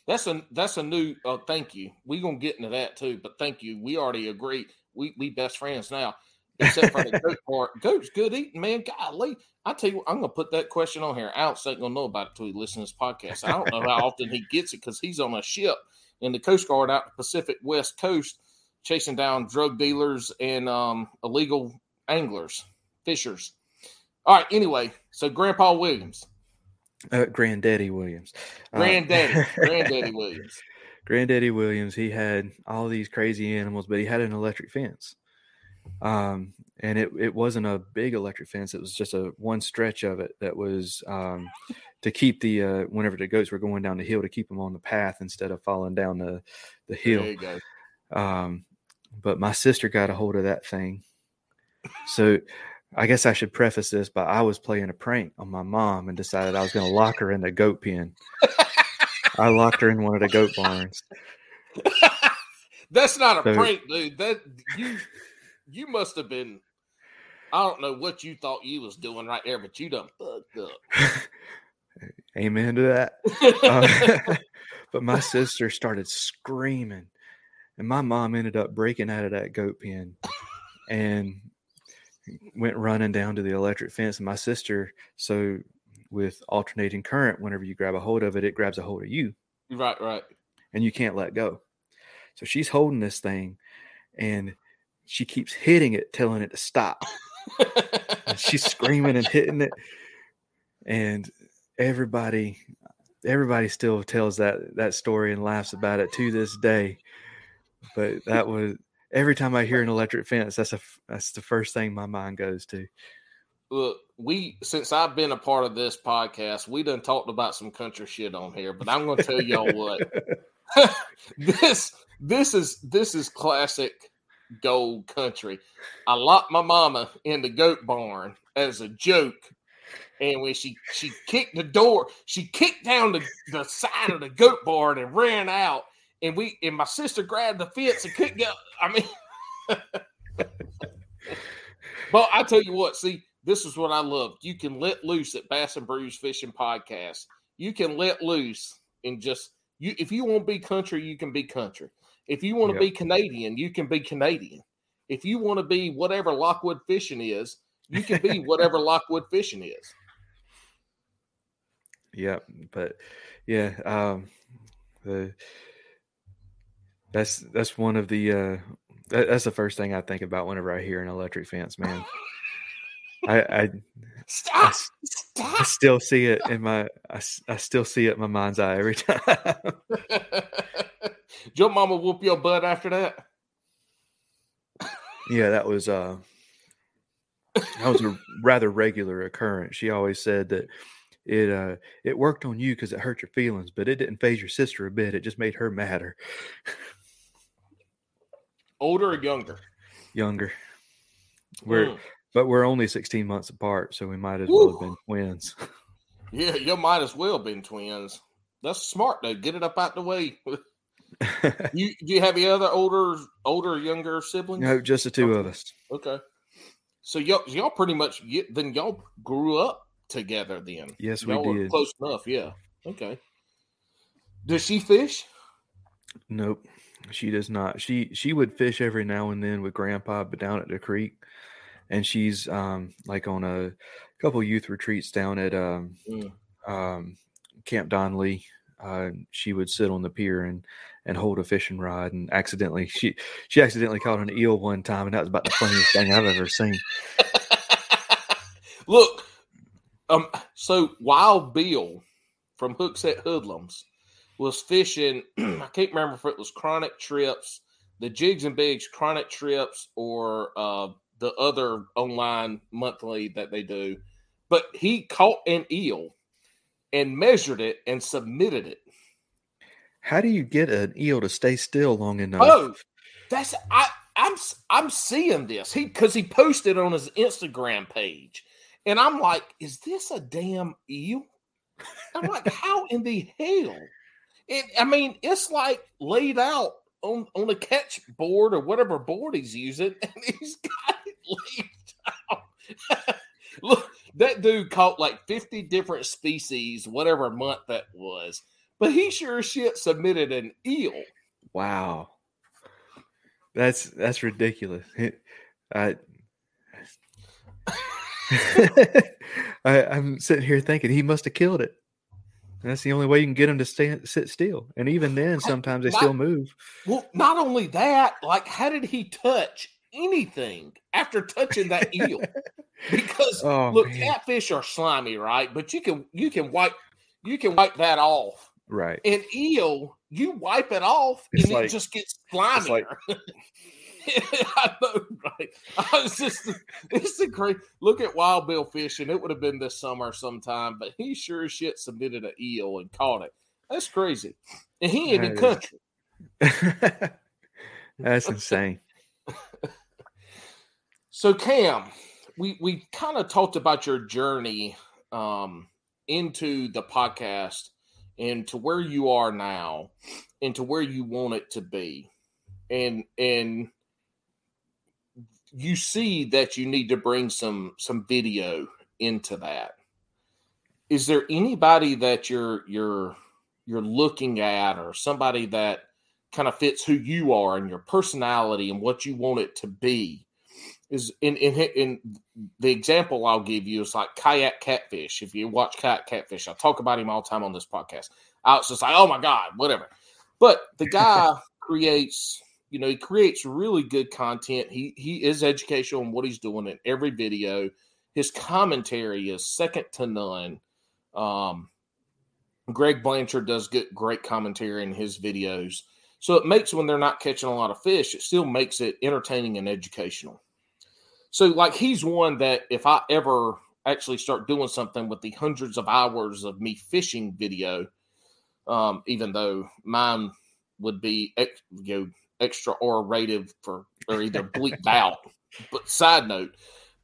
That's a that's a new. Uh, thank you. We gonna get into that too, but thank you. We already agreed. We we best friends now, except for the goat part. Goat's good eating, man. Golly, I tell you, what, I'm gonna put that question on here. Alex ain't gonna know about it till he listens to this podcast. I don't know how often he gets it because he's on a ship in the Coast Guard out the Pacific West Coast, chasing down drug dealers and um, illegal anglers, fishers. All right. Anyway, so Grandpa Williams, Uh, Granddaddy Williams. Uh, Granddaddy, Granddaddy Williams. Granddaddy Williams, he had all these crazy animals, but he had an electric fence. Um, and it, it wasn't a big electric fence. It was just a one stretch of it that was um, to keep the uh, whenever the goats were going down the hill to keep them on the path instead of falling down the the hill. There you go. Um, but my sister got a hold of that thing. So I guess I should preface this by I was playing a prank on my mom and decided I was going to lock her in the goat pen. I locked her in one of the goat barns. That's not a So- prank, dude. That you you must have been. I don't know what you thought you was doing right there, but you done fucked up. Amen to that. Uh, but my sister started screaming, and my mom ended up breaking out of that goat pen and went running down to the electric fence. And my sister, so with alternating current, whenever you grab a hold of it, it grabs a hold of you, right, right. and you can't let go. So she's holding this thing, and she keeps hitting it, telling it to stop. And she's screaming and hitting it and everybody everybody still tells that that story and laughs about it to this day but that was every time i hear an electric fence that's a that's the first thing my mind goes to Look, we since I've been a part of this podcast, we done talked about some country shit on here, but I'm gonna tell y'all what. this this is this is classic gold country. I locked my mama in the goat barn as a joke. And when she she kicked the door, she kicked down the, the side of the goat barn and ran out. And we and my sister grabbed the fence and couldn't get. I mean, But I tell you what, see, this is what I love. You can let loose at Bass and Brews Fishing Podcast. You can let loose and just you if you want to be country, you can be country. If you want to Yep. be Canadian, you can be Canadian. If you want to be whatever Lockwood fishing is, you can be whatever Lockwood fishing is. Yeah, but yeah, um, the that's that's one of the uh, that, that's the first thing I think about whenever I hear an electric fence, man. I, I I Stop! I Stop! still see it in my I, I still see it in my mind's eye every time. your mama whoop your butt after that? yeah, that was uh that was a rather regular occurrence. She always said that it uh it worked on you because it hurt your feelings, but it didn't faze your sister a bit. It just made her madder. Older or younger? Younger. We're Mm. But we're only 16 months apart, so we might as well have been twins. Yeah, you might as well been twins. That's smart though. Get it up out the way. You do you have any other older, older, younger siblings? no, just the two of us. Okay. So y'all, y'all pretty much then y'all grew up together. Then Yes, we y'all were did. close enough. Yeah. Okay. Does she fish? Nope. She does not. She she would fish every now and then with grandpa, but down at the creek. And she's um like on a couple youth retreats down at um Mm. um Camp Donnelly. Uh, she would sit on the pier and and hold a fishing rod and accidentally she she accidentally caught an eel one time and that was about the funniest thing I've ever seen. Look, um, so Wild Bill from Hooks at Hoodlums was fishing. I can't remember if it was Chronic Trips, the Jigs and Bigs Chronic Trips, or uh, the other online monthly that they do. But he caught an eel and measured it and submitted it. How do you get an eel to stay still long enough? Oh, that's I. I'm I'm seeing this. He because he posted on his Instagram page, and I'm like, is this a damn eel? I'm like, how in the hell? It, I mean, it's like laid out on on a catch board or whatever board he's using, and he's got Look, that dude caught like 50 different species, whatever month that was. But he sure shit submitted an eel. Wow. That's that's ridiculous. I, I I'm sitting here thinking he must have killed it. That's the only way you can get them to stand sit still. And even then, sometimes they my- still move. Well, not only that, like, how did he touch anything after touching that eel? Because Oh, look, man. catfish are slimy, right? But you can you can wipe you can wipe that off. Right. And eel, you wipe it off It's and like- it just gets slimier. like- I know, right? I was just it's a great look at Wild Bill fishing. It would have been this summer sometime, but he sure as shit submitted an eel and caught it. That's crazy. And he ain't in That is- country. That's insane. So Cam, we we kind of talked about your journey um into the podcast and to where you are now and to where you want it to be. And and you see that you need to bring some some video into that. Is there anybody that you're you're you're looking at or somebody that kind of fits who you are and your personality and what you want it to be? Is in in in the example I'll give you is like kayak catfish. If you watch kayak catfish, I talk about him all the time on this podcast. I was just like, oh my god, whatever. But the guy creates, you know, he creates really good content. He he is educational in what he's doing in every video. His commentary is second to none. Um, Greg Blanchard does good, great commentary in his videos. So it makes when they're not catching a lot of fish, it still makes it entertaining and educational. So, like, he's one that if I ever actually start doing something with the hundreds of hours of me fishing video, um, even though mine would be ex- you know, extra R rated for or either bleeped out. But side note,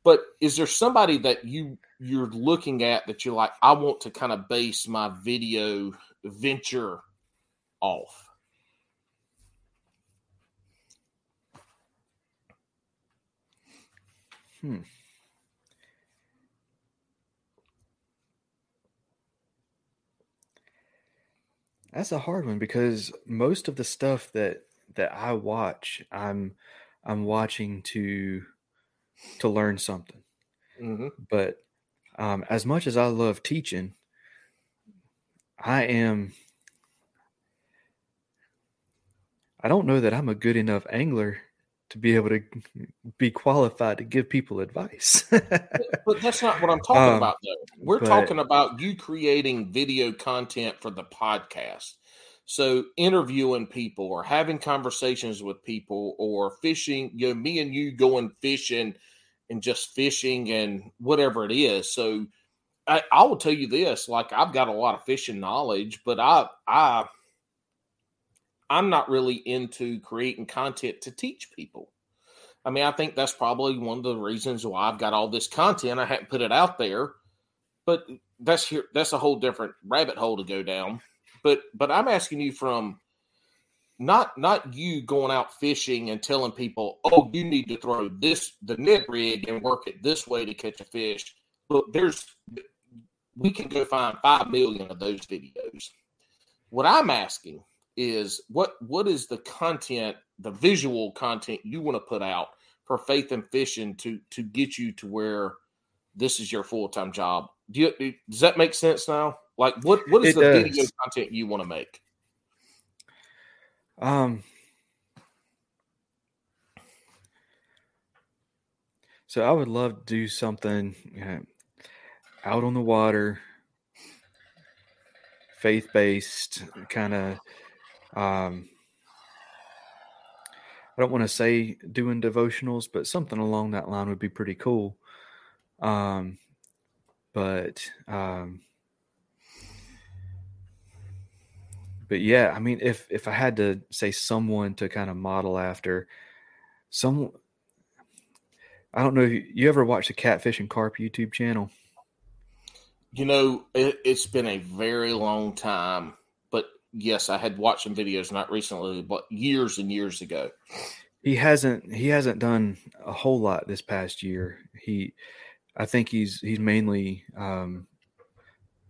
but is there somebody that you you're looking at that you're like, I want to kind of base my video venture off? Hmm. That's a hard one because most of the stuff that that I watch, I'm I'm watching to to learn something. Mm-hmm. But um, as much as I love teaching, I am. I don't know that I'm a good enough angler to be able to be qualified to give people advice. But that's not what I'm talking Um, about, though. We're but- talking about you creating video content for the podcast. So interviewing people or having conversations with people or fishing, you know, me and you going fishing and just fishing and whatever it is. So I, I will tell you this, like I've got a lot of fishing knowledge, but I I I'm not really into creating content to teach people. I mean, I think that's probably one of the reasons why I've got all this content. I haven't put it out there, but that's here. That's a whole different rabbit hole to go down. But but I'm asking you from not not you going out fishing and telling people, oh, you need to throw this the Ned rig and work it this way to catch a fish. Look, there's we can go find five million of those videos. What I'm asking is what what is the content, the visual content you want to put out for faith and fishing to to get you to where this is your full time job? Do you, does that make sense now? Like what what is It the does. video content you want to make? Um, so I would love to do something uh, out on the water, faith based, kind of. Um, I don't want to say doing devotionals, but something along that line would be pretty cool. Um, but um, but yeah, I mean, if if I had to say someone to kind of model after, some, I don't know. You you ever watch the Catfish and Carp YouTube channel? You know, it, it's been a very long time, yes, I had watched some videos not recently, but years and years ago. He hasn't he hasn't done a whole lot this past year. He, I think he's he's mainly um,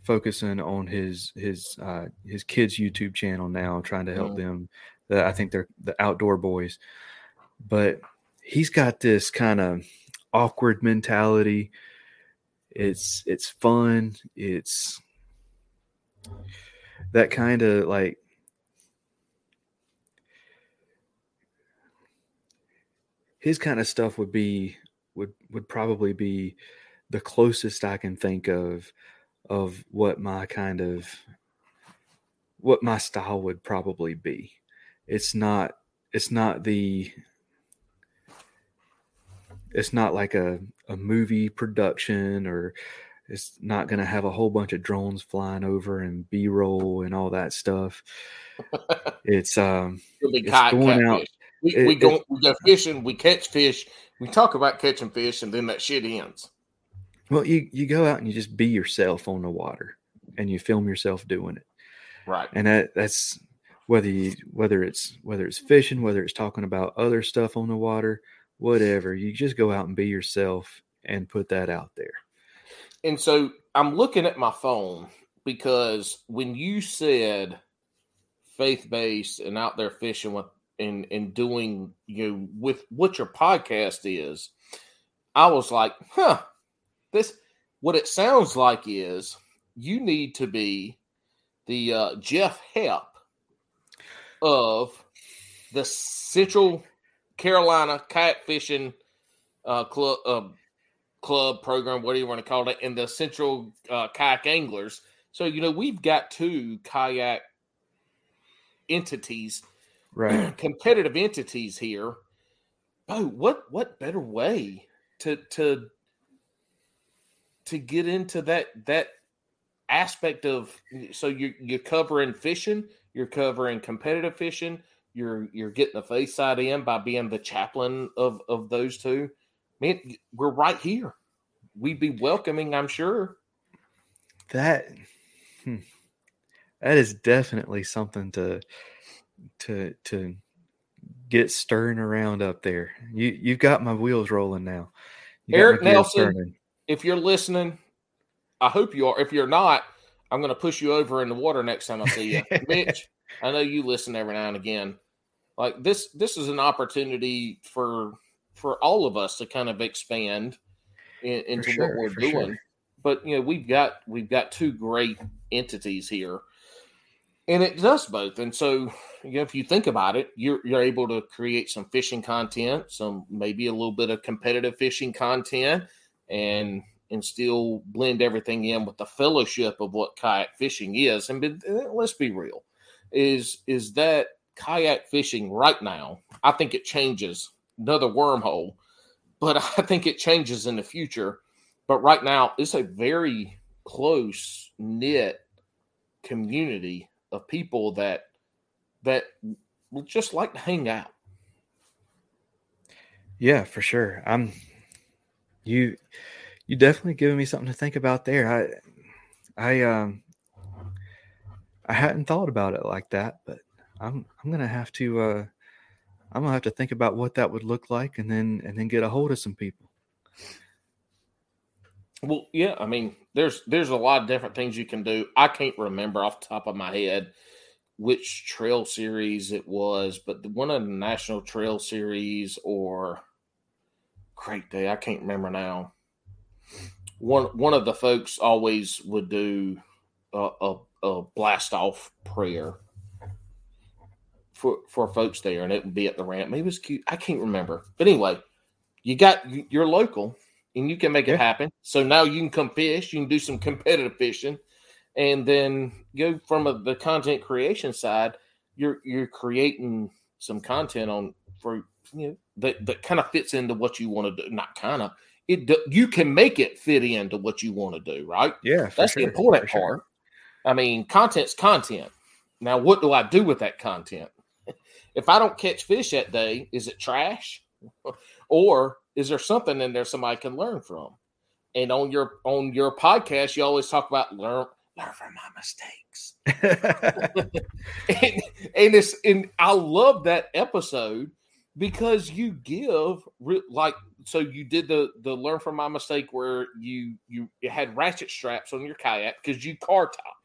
focusing on his his uh, his kids YouTube channel now, trying to help Mhm. them. The, I think they're the outdoor boys, but he's got this kind of awkward mentality. It's it's fun. It's that kind of like his kind of stuff would be would would probably be the closest I can think of of what my kind of what my style would probably be. It's not it's not the it's not like a, a movie production or it's not going to have a whole bunch of drones flying over and b-roll and all that stuff it's um It's going catfish. out- We, it- we go it- we go fishing, we catch fish, we talk about catching fish, and then that shit ends. well you you go out and you just be yourself on the water and you film yourself doing it Right. and that that's whether you whether it's whether it's fishing whether it's talking about other stuff on the water whatever you just go out and be yourself and put that out there And so I'm looking at my phone because when you said faith based and out there fishing with and and doing you know with what your podcast is, I was like, huh, this what it sounds like is you need to be the uh, Jeff Hepp of the Central Carolina Catfishing uh, Club uh, club program, whatever you want to call it, and the Central uh, Kayak Anglers. So you know we've got two kayak entities, right competitive entities here. Oh, what what better way to to to get into that that aspect of so you're you're covering fishing, you're covering competitive fishing, you're you're getting the face side in by being the chaplain of of those two. Man, we're right here. We'd be welcoming, I'm sure. that hmm, that is definitely something to to to get stirring around up there you you've got my wheels rolling now You Eric Nelson. turning. If you're listening, I hope you are. If you're not, I'm going to push you over in the water next time I see you, Mitch. I know you listen every now and again. Like this, this is an opportunity for for all of us to kind of expand in, into sure, what we're doing. sure. But you know, we've got we've got two great entities here, and it does both. And so, you know, if you think about it, you're you're able to create some fishing content, some maybe a little bit of competitive fishing content, and and still blend everything in with the fellowship of what kayak fishing is. And be, uh, let's be real, is is that kayak fishing right now? I think it changes another wormhole, but I think it changes in the future. But right now, it's a very close knit community of people that that would just like to hang out. Yeah, for sure. I'm you you definitely giving me something to think about there. I I um I hadn't thought about it like that, but I'm I'm gonna have to uh I'm gonna have to think about what that would look like and then and then get a hold of some people. Well, yeah, I mean, there's there's a lot of different things you can do. I can't remember off the top of my head which trail series it was, but one of the national trail series or Great Day, I can't remember now. One one of the folks always would do a, a, a blast off prayer for for folks there, and it would be at the ramp. Maybe it was cute. I can't remember, but anyway, you got you're local and you can make it happen. So now you can come fish, you can do some competitive fishing, and then go from a, the content creation side. You're you're creating some content on for you know that that kind of fits into what you want to do. Not kind of it. You can make it fit into what you want to do, right? Yeah, That's the important for sure. part. I mean, content's content. Now, what do I do with that content? If I don't catch fish that day, is it trash? or is there something in there somebody can learn from? And on your on your podcast, you always talk about learn learn from my mistakes. and, and it's and I love that episode because you give like so you did the the learn from my mistake where you you, had ratchet straps on your kayak because you car top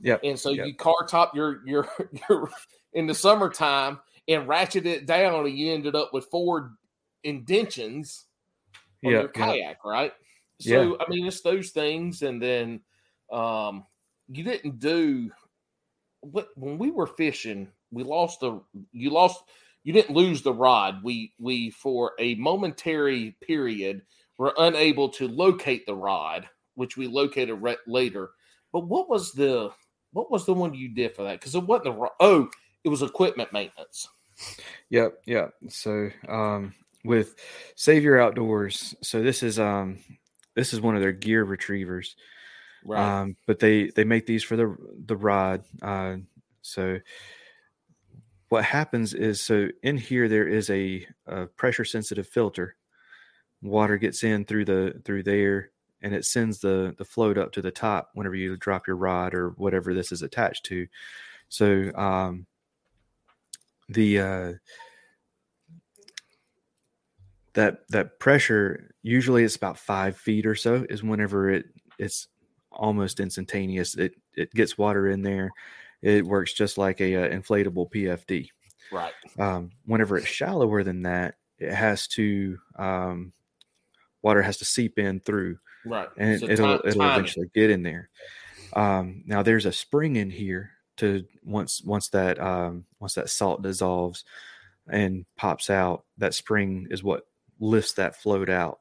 Yep. and so Yep. you car top your your your in the summertime and ratchet it down and you ended up with four indentions on Yeah, your yeah. kayak right? So i mean it's those things and then um you didn't do what when we were fishing we lost the you lost you didn't lose the rod. We we for a momentary period were unable to locate the rod which we located re- later. But what was the what was the one you did for that? Because it wasn't the ro- oh it was equipment maintenance Yep, yep. So um with Savior Outdoors, so this is um this is one of their gear retrievers. right Um, but they they make these for the the rod. Uh, so what happens is so in here there is a, a pressure sensitive filter. Water gets in through the through there, and it sends the the float up to the top whenever you drop your rod or whatever this is attached to. So um, the uh, that that pressure usually it's about five feet or so is whenever it it's almost instantaneous. It it gets water in there. It works just like a, uh inflatable PFD. right Um, whenever it's shallower than that, it has to um, water has to seep in through, right and So it'll it'll timing. eventually get in there. Um, now there's a spring in here to once once that um, once that salt dissolves and pops out, that spring is what lifts that float out.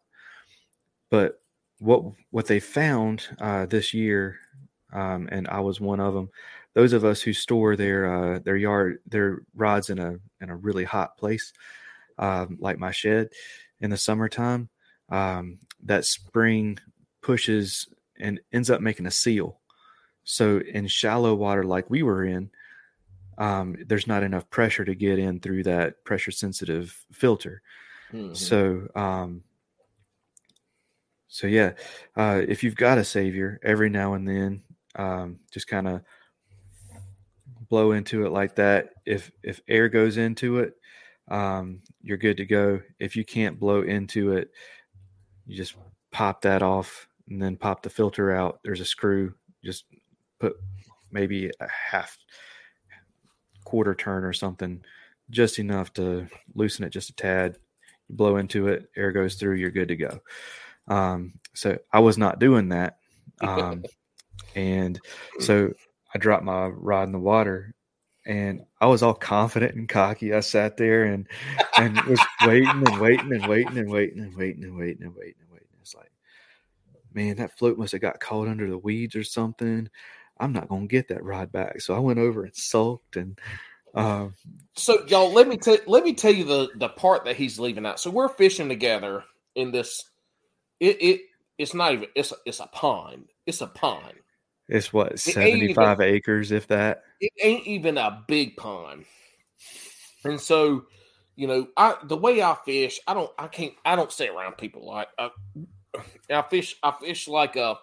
But what what they found uh, this year, um, and I was one of them. Those of us who store their uh, their yard their rods in a in a really hot place, um, like my shed, in the summertime, um, that spring pushes and ends up making a seal. So in shallow water like we were in, um, there's not enough pressure to get in through that pressure sensitive filter. Mhm. So, um, so yeah, uh, if you've got a savior, every now and then, um, just kind of blow into it like that. If if air goes into it, um, you're good to go. If you can't blow into it, You just pop that off and then pop the filter out. There's a screw. Just put maybe a half quarter turn or something, just enough to loosen it just a tad. You blow into it, air goes through, you're good to go. Um, so I was not doing that. Um, and so I dropped my rod in the water and I was all confident and cocky. I sat there and and was waiting and waiting and waiting and waiting and waiting and waiting and waiting and waiting. It's like, man, that float must have got caught under the weeds or something. I'm not gonna get that ride back. So I went over and sulked and um, so y'all let me tell let me tell you the the part that he's leaving out. So we're fishing together in this it it it's not even it's a, it's a pond. It's a pond. It's what seventy five acres, if that. It ain't even a big pond. And so, you know, I the way I fish, I don't, I can't, I don't stay around people like I, I fish. I fish like a,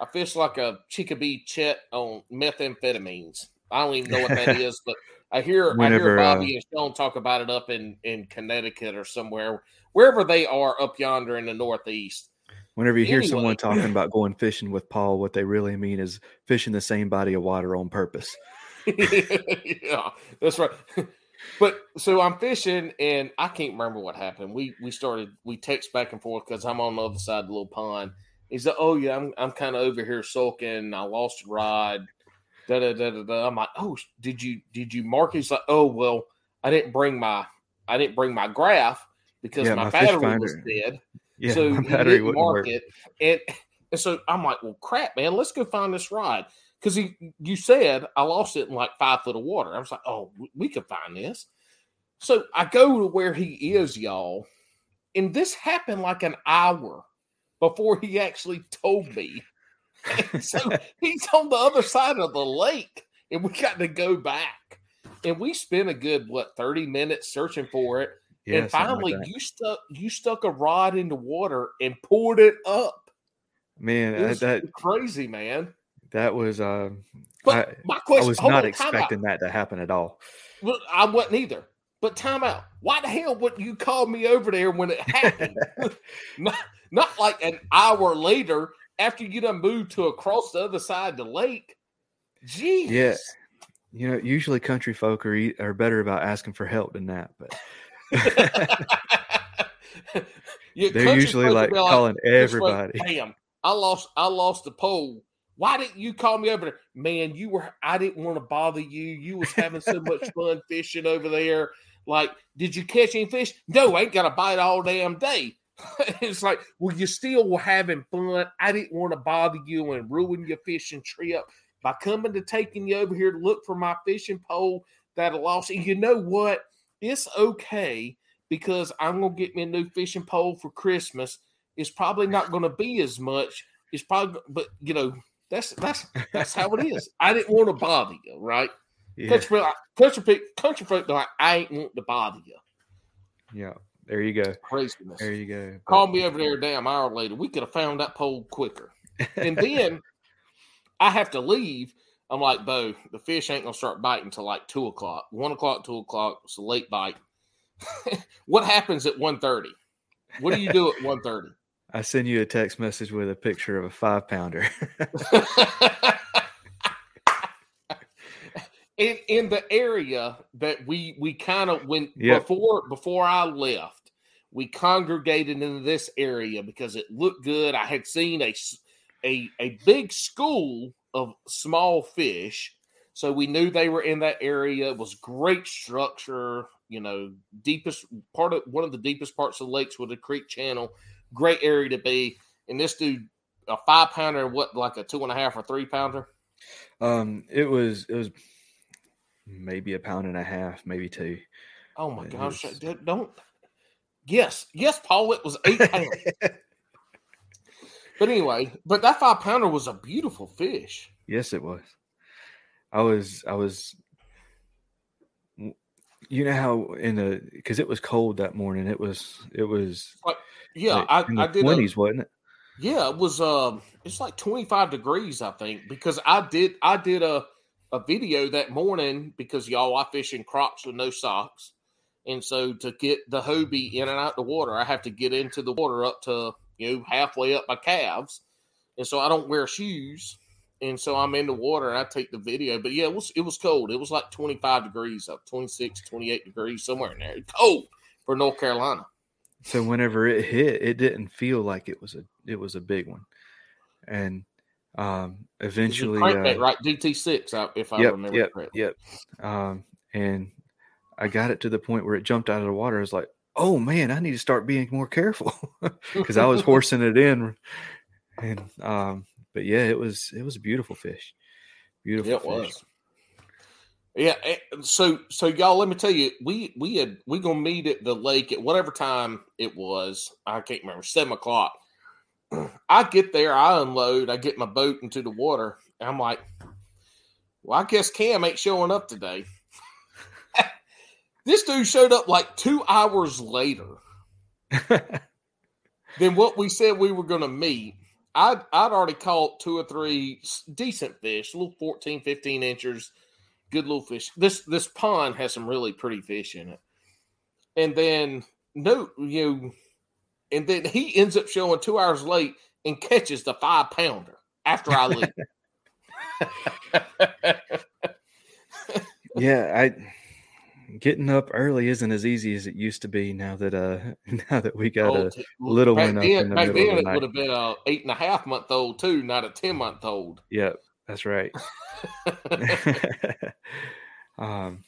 I fish like a chickabee chet on methamphetamines. I don't even know what that is, but I hear Whenever, I hear Bobby uh, and Sean talk about it up in in Connecticut or somewhere, wherever they are up yonder in the Northeast. Whenever you hear someone talking about going fishing with Paul, what they really mean is fishing the same body of water on purpose. yeah, that's right. But so I'm fishing and I can't remember what happened. We we started we text back and forth because I'm on the other side of the little pond. He like, "Oh yeah, I'm I'm kind of over here sulking. I lost a ride. Da, da, da, da, da. I'm like, "Oh, did you did you mark?" He's like, "Oh well, I didn't bring my I didn't bring my graph because yeah, my, my battery was dead." Yeah, so my battery wouldn't work. It. And, and so I'm like, well, crap, man, let's go find this ride. Because he, you said I lost it in like five foot of water. I was like, oh, we could find this. So I go to where he is, y'all. And this happened like an hour before he actually told me. so he's on the other side of the lake, and we got to go back. And we spent a good, what, 30 minutes searching for it. Yeah, and finally, like you stuck you stuck a rod in the water and pulled it up. Man, that, that crazy man. That was. Uh, but I, my question, I was not on, expecting that to happen at all. Well, I wasn't either. But time out. Why the hell wouldn't you call me over there when it happened? not, not like an hour later after you done moved to across the other side of the lake. Jeez. Yeah. You know, usually country folk are are better about asking for help than that, but They're usually like calling everybody. Damn, I lost. I lost the pole. Why didn't you call me over there, man? You were. I didn't want to bother you. You was having so much fun fishing over there. Like, did you catch any fish? No, I ain't got to bite all damn day. it's like, well, you still were having fun. I didn't want to bother you and ruin your fishing trip by coming to taking you over here to look for my fishing pole that I lost. And you know what? it's okay because I'm gonna get me a new fishing pole for Christmas. It's probably not gonna be as much. It's probably, but you know, that's that's that's how it is. I didn't want to bother you, right? Yeah. Country, country, country folk, like, I ain't want to bother you. Yeah, there you go. Craziness. There you go. Call me over there a damn hour later. We could have found that pole quicker. And then I have to leave I'm like, Bo, the fish ain't gonna start biting till like two o'clock, one o'clock, two o'clock. It's a late bite. what happens at 1.30? What do you do at 1.30? I send you a text message with a picture of a five pounder. in in the area that we we kind of went yep. before before I left, we congregated in this area because it looked good. I had seen a a a big school of small fish. So we knew they were in that area. It was great structure, you know, deepest part of one of the deepest parts of the lakes with a creek channel. Great area to be. And this dude, a five pounder, what like a two and a half or three pounder? Um, it was it was maybe a pound and a half, maybe two. Oh my gosh! Was... Don't. Yes, yes, Paul. It was eight pounds. But anyway, but that five pounder was a beautiful fish. Yes, it was. I was, I was, you know how in the because it was cold that morning. It was, it was. Like, yeah, like I, I did twenties, wasn't it? Yeah, it was. Um, it's like twenty five degrees, I think, because I did, I did a a video that morning because y'all I fish in Crocs with no socks. And so to get the Hobie in and out the water, I have to get into the water up to you know, halfway up my calves. And so I don't wear shoes. And so I'm in the water and I take the video. But yeah, it was it was cold. It was like 25 degrees up, 26, 28 degrees, somewhere in there. Cold for North Carolina. So whenever it hit, it didn't feel like it was a it was a big one, and um, eventually, uh, right? DT six, if I yep, remember yep, correctly. Yep. Um, and I got it to the point where it jumped out of the water. I was like, "Oh man, I need to start being more careful," because I was horsing it in, and um, but yeah, it was it was a beautiful fish, beautiful. It fish. was. Yeah, so so y'all, let me tell you, we we had we gonna meet at the lake at whatever time it was. I can't remember seven o'clock. I get there, I unload, I get my boat into the water. I'm like, well, I guess Cam ain't showing up today. this dude showed up like two hours later than what we said we were gonna meet. I'd I'd already caught two or three decent fish, little 14, 15 inches good little fish. This this pond has some really pretty fish in it. And then no, you and then he ends up showing two hours late and catches the five pounder after I leave. yeah, I getting up early isn't as easy as it used to be now that uh now that we got oh, a little one up in the back middle then of the it night. would have been a eight and a half month old too, not a ten month old. Yep, that's right. um,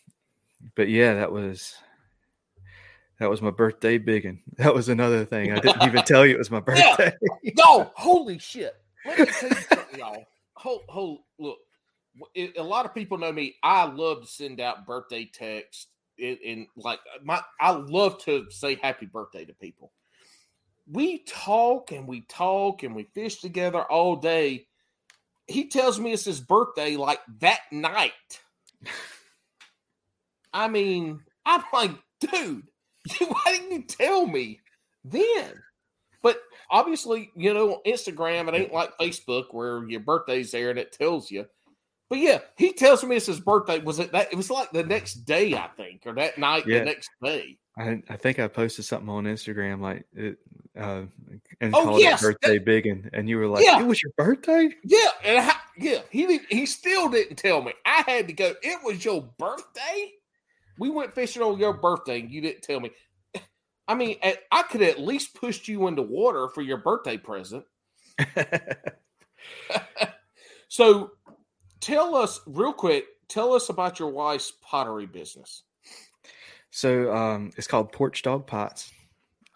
but yeah, that was that was my birthday biggin. That was another thing. I didn't even tell you it was my Yeah. birthday. No, holy shit. Let me tell you something, y'all. Hold, hold, look. A lot of people know me. I love to send out birthday texts, and, and like my, I love to say happy birthday to people. We talk and we talk and we fish together all day. He tells me it's his birthday like that night. I mean, I'm like, dude, why didn't you tell me then? But obviously, you know, Instagram, it ain't like Facebook where your birthday's there and it tells you. But yeah, he tells me it's his birthday. Was it that? It was like the next day, I think, or that night, Yeah. the next day. I, I think I posted something on Instagram like it, uh, and Oh, called yes, it birthday big, and and you were like, Yeah. "It was your birthday." Yeah, and I, yeah, he. He still didn't tell me. I had to go. It was your birthday. We went fishing on your birthday, and you didn't tell me. I mean, I could at least pushed you into water for your birthday present. So, tell us real quick. Tell us about your wife's pottery business. So um, it's called Porch Dog Pots.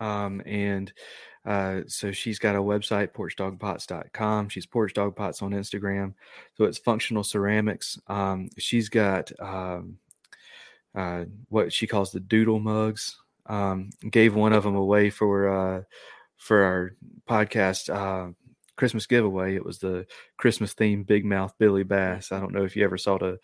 Um, and uh, so she's got a website, porchdogpots.com. She's Porch Dog Pots on Instagram. So it's functional ceramics. Um, she's got um, uh, what she calls the doodle mugs. Um, gave one of them away for uh, for our podcast uh, Christmas giveaway. It was the Christmas themed Big Mouth Billy Bass. I don't know if you ever saw the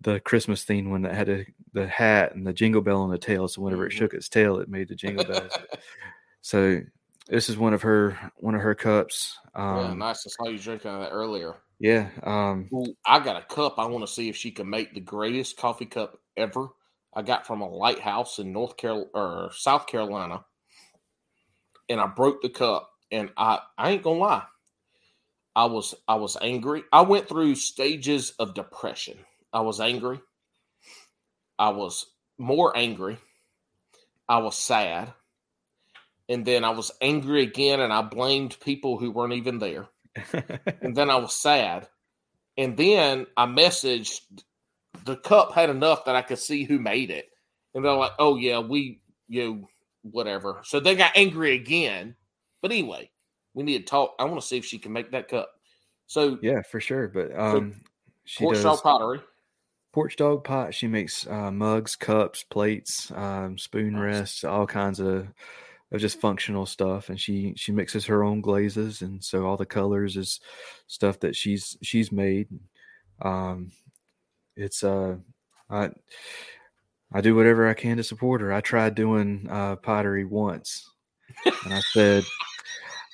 the Christmas themed one that had a, the hat and the jingle bell on the tail. So whenever it Mhm. shook its tail, it made the jingle bells. so this is one of her one of her cups. yeah, Um, nice. I saw you drinking that earlier. yeah. Um, Ooh, I got a cup. I want to see if she can make the greatest coffee cup ever. I got from a lighthouse in North Carolina or South Carolina, and I broke the cup. And I, I ain't gonna lie, I was, I was angry. I went through stages of depression. I was angry. I was more angry. I was sad, and then I was angry again, and I blamed people who weren't even there and then I was sad. And then I messaged the cup had enough that I could see who made it. And they're like, oh, yeah, we, you whatever. So they got angry again. But anyway, we need to talk. I want to see if she can make that cup. So, yeah, for sure. But um, she Port does Shaw Pottery. Porch Dog Pot. She makes uh, mugs, cups, plates, um, spoon Nice. rests, all kinds of of just functional stuff. And she she mixes her own glazes, and so all the colors is stuff that she's she's made. Um, it's uh, I I do whatever I can to support her. I tried doing uh, pottery once, and I said.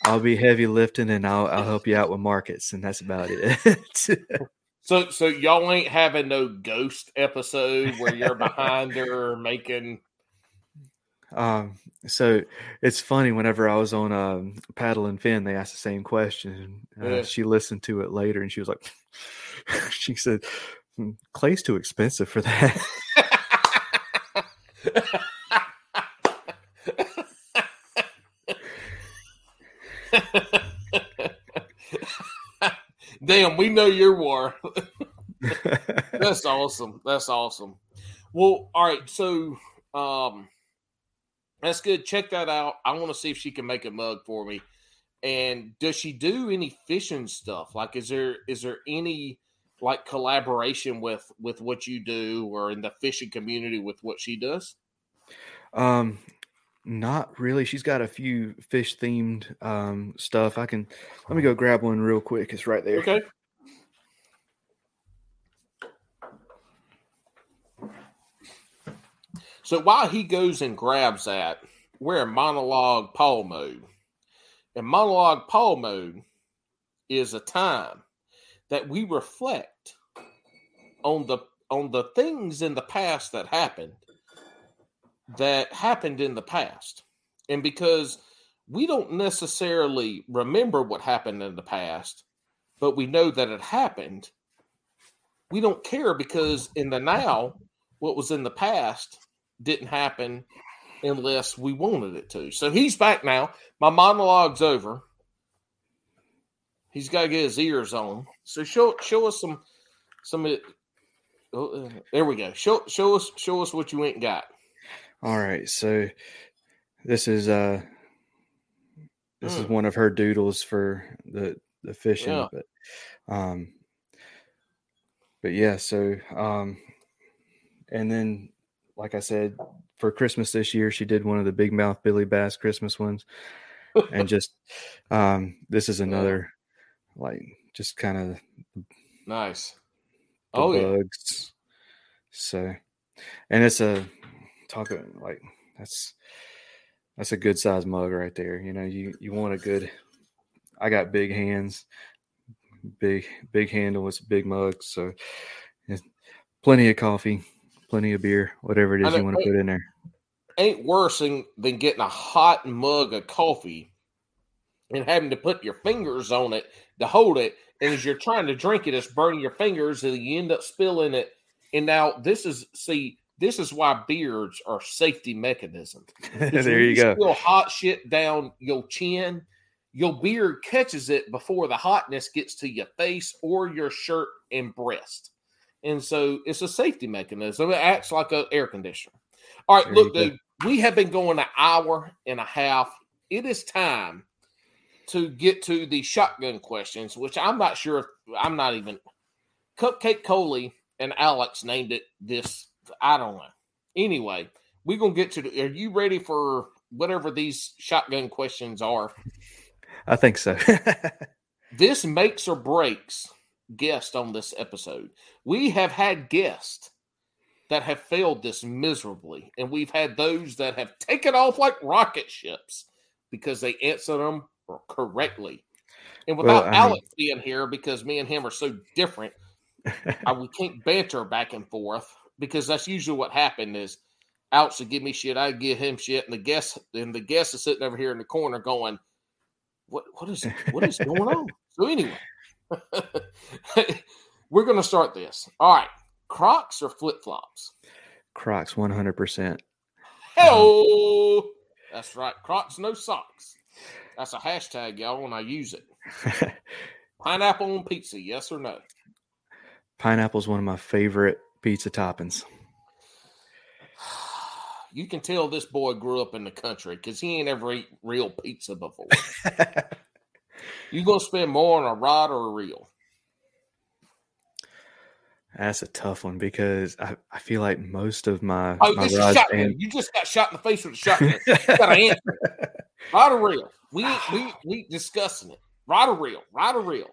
I'll be heavy lifting and I'll I'll help you out with markets and that's about it. So, so y'all ain't having no ghost episode where you're behind her making. Um, so it's funny whenever I was on um, paddle and fin, they asked the same question. Uh, Yeah. She listened to it later and she was like, she said, "Hmm, "Clay's too expensive for that." Damn, we know your war. That's awesome. That's awesome. Well, all right. So, um, that's good. Check that out. I want to see if she can make a mug for me. And does she do any fishing stuff? Like, is there is there any like collaboration with with what you do or in the fishing community with what she does? um, not really. She's got a few fish themed um stuff. I can let me go grab one real quick. It's right there. Okay. So while he goes and grabs that, we're in monologue Paul mode. And monologue Paul mode is a time that we reflect on the on the things in the past that happened that happened in the past. And because we don't necessarily remember what happened in the past, but we know that it happened, we don't care because in the now, what was in the past didn't happen unless we wanted it to. So he's back now. My monologue's over. He's got to get his ears on. So show show us some some. oh, uh, there we go. Show show us show us what you ain't got. All right, so this is uh this is Mm. one of her doodles for the the fishing, Yeah. but um but yeah, so um and then like I said, for Christmas this year she did one of the big mouth Billy Bass Christmas ones. and just um this is another like just kind of Nice. Oh yeah. So, and it's a talk of- like that's that's a good size mug right there. You know, you you want a good. I got big hands, big big handle. It's a big mug, so eh, plenty of coffee, plenty of beer, whatever it is I is you want to put in there. ain't worse than, than getting a hot mug of coffee and having to put your fingers on it to hold it. And as you're trying to drink it, it's burning your fingers and you end up spilling it. And now this is see, this is why beards are safety mechanisms. Because there when you go. Spill hot shit down your chin. Your beard catches it before the hotness gets to your face or your shirt and breast, and so it's a safety mechanism. It acts like an air conditioner. All right, There look, dude, we have been going an hour and a half. It is time to get to the shotgun questions, which I'm not sure. If, I'm not even. Cupcake Coley and Alex named it this. I don't know. Anyway, we're gonna get to. The, are you ready for whatever these shotgun questions are? I think so. This makes or breaks guest on this episode. We have had guests that have failed this miserably, and we've had those that have taken off like rocket ships because they answered them correctly. And Well, without mean- Alex being here, because me and him are so different, I, we can't banter back and forth because that's usually what happened is Alex would give me shit, I'd give him shit, and the guest and the guest is sitting over here in the corner going, What what is what is going on? So anyway, we're gonna start this. All right. Crocs or flip flops? Crocs, one hundred percent. Hell um, that's right. Crocs, no socks. That's a hashtag, y'all, and I use it. Pineapple on pizza, yes or no? Pineapple is one of my favorite pizza toppings. You can tell this boy grew up in the country because he ain't ever eat real pizza before. you gonna spend more on a rod or a reel? That's a tough one because I, I feel like most of my Oh, my this is shotgun. and You just got shot in the face with a shotgun. You gotta answer. Rod or reel? We we we discussing it. Rod or reel? Rod or reel?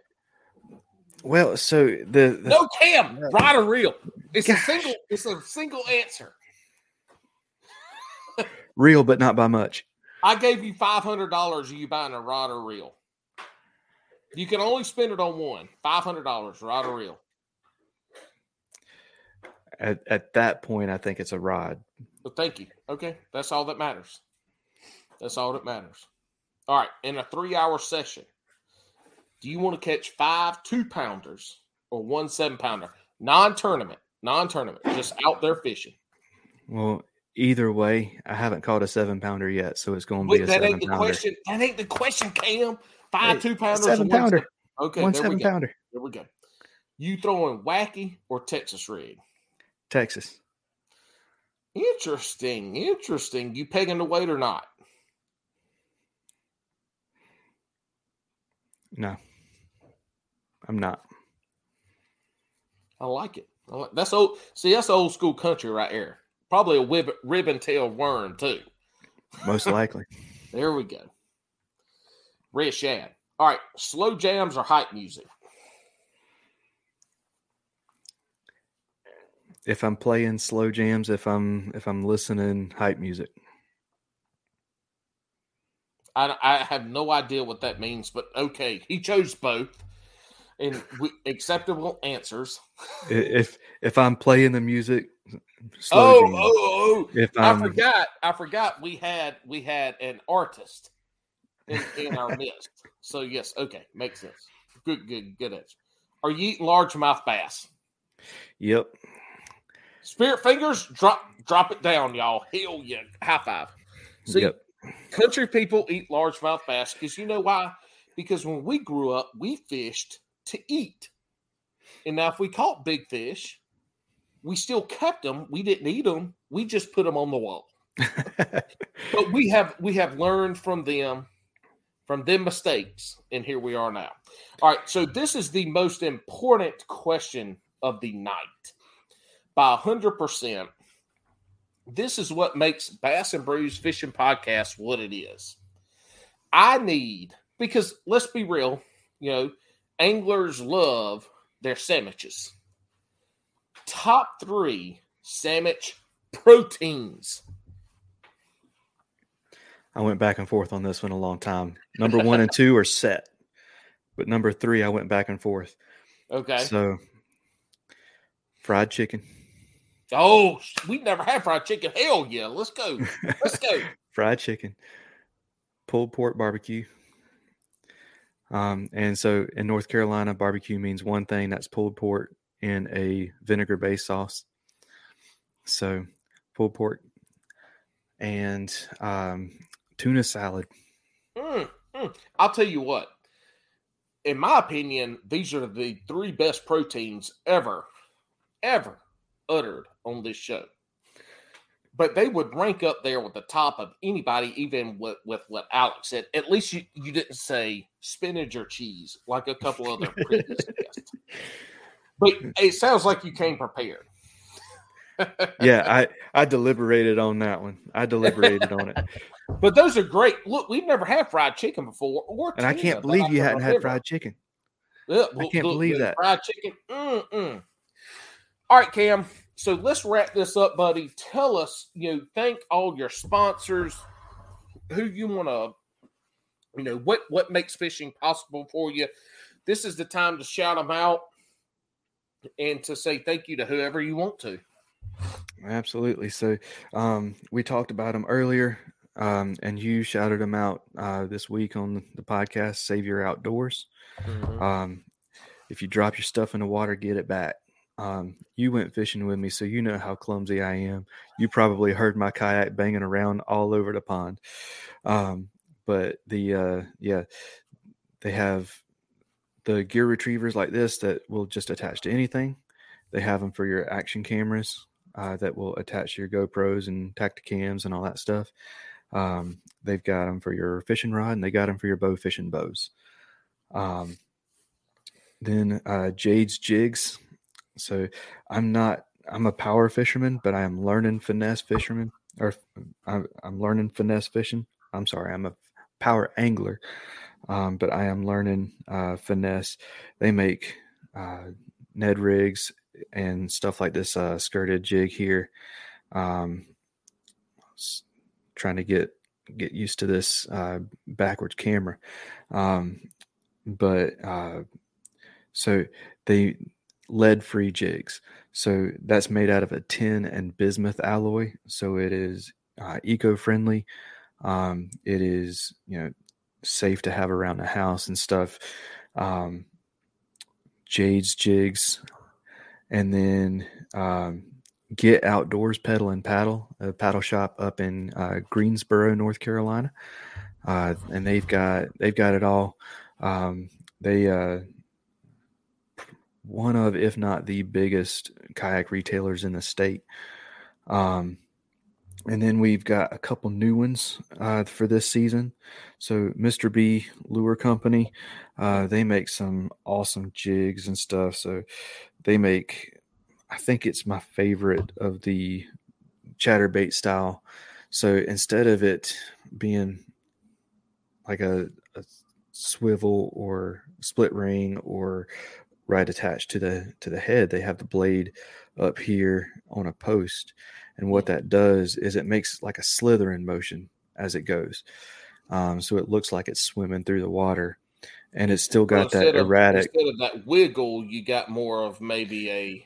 Well, so the, the No cam. Rod or reel? It's a single. It's a single answer. real, but not by much. I gave you five hundred dollars. Are you buying a rod or reel? You can only spend it on one. Five hundred dollars, rod or reel. At, at that point, I think it's a rod Well, thank you. Okay, that's all that matters. That's all that matters. All right, in a three-hour session, do you want to catch five two-pounders or one seven-pounder? Non-tournament, non-tournament, just out there fishing. Well, either way, I haven't caught a seven pounder yet, so it's going to be Wait, a that seven ain't the pounder. question. That ain't the question, Cam. Five Hey, two-pounders, seven or one pounder. seven- Okay, One there seven we go. pounder. There we go. You throwing wacky or Texas rig? Texas. Interesting, interesting. You pegging the weight or not? No, I'm not. I like it. I like, that's old. See, that's old school country right there. Probably a rib, ribbon tail worm too. Most likely. There we go. Red shad. All right, slow jams or hype music. if I'm playing slow jams, if I'm if I'm listening hype music. I, I have no idea what that means, but okay, he chose both, and we, acceptable answers. If if I'm playing the music, slow Oh, jam. Oh, oh, oh! If I I'm forgot. I forgot we had we had an artist in, in our midst. So yes, okay, makes sense. Good, good, good answer. Are you eating largemouth bass? yep, Spirit fingers, drop drop it down, y'all. Hell yeah, high five. See, yep, country people eat largemouth bass because you know why? Because when we grew up, we fished to eat, and now if we caught big fish, we still kept them. We didn't eat them. We just put them on the wall. but we have we have learned from them from them mistakes and here we are now all right so this is the most important question of the night by 100% this is what makes bass and brews fishing podcast what it is i need because let's be real you know anglers love their sandwiches top three sandwich proteins I went back and forth on this one a long time. Number one and two are set, but number three I went back and forth. okay So fried chicken, Oh, we never had fried chicken. Hell yeah. Let's go. Let's go. fried chicken, pulled pork barbecue. Um, and so in North Carolina, barbecue means one thing that's pulled pork in a vinegar based sauce. So pulled pork and um, tuna salad. Mm, mm. I'll tell you what. In my opinion, these are the three best proteins ever, ever uttered on this show. But they would rank up there with the top of anybody, even with, with what Alex said. At least you, you didn't say spinach or cheese like a couple other previous guests. But it sounds like you came prepared. Yeah, I I deliberated on that one. I deliberated on it, But those are great. Look, we've never had fried chicken before, or and I can't believe you hadn't had fried chicken. Yeah, I can't believe that. Fried chicken. Mm-mm. All right, Cam. So let's wrap this up, buddy. Tell us, you know, thank all your sponsors, who you want to, you know, what what makes fishing possible for you. This is the time to shout them out and to say thank you to whoever you want to. Absolutely. So um, we talked about them earlier, um, and you shouted them out uh, this week on the podcast. Save your outdoors. Um, if you drop your stuff in the water, get it back. Um, you went fishing with me, so you know how clumsy I am. You probably heard my kayak banging around all over the pond. Um, but the uh, yeah, they have the gear retrievers like this that will just attach to anything. They have them for your action cameras uh, that will attach to your GoPros and Tacticams and all that stuff. Um, they've got them for your fishing rod and they got them for your bow fishing bows. Um, then uh, Jade's jigs. So I'm not. I'm a power fisherman, but I am learning finesse fisherman, or I'm, I'm learning finesse fishing. I'm sorry, I'm a power angler, um, but I am learning uh, finesse. They make uh, Ned rigs and stuff like this uh, skirted jig here. Um, trying to get get used to this uh, backwards camera, um, but uh, so they lead free jigs. So that's made out of a tin and bismuth alloy. So it is uh, eco friendly. Um, it is, you know, safe to have around the house and stuff. Um, Jade's jigs. And then um, Get Outdoors Pedal and Paddle, a paddle shop up in uh, Greensboro, North Carolina. Uh, and they've got they've got it all. Um, they uh, one of, if not the biggest kayak retailers in the state. Um, and then we've got a couple new ones uh, for this season. So, Mr. B Lure Company, uh, they make some awesome jigs and stuff. So, they make, I think it's my favorite of the chatterbait style. So, instead of it being like a, a swivel or split ring or right attached to the to the head they have the blade up here on a post and what that does is it makes like a slithering motion as it goes um, so it looks like it's swimming through the water and it's still got Well, that of- erratic instead of that wiggle, you got more of maybe a.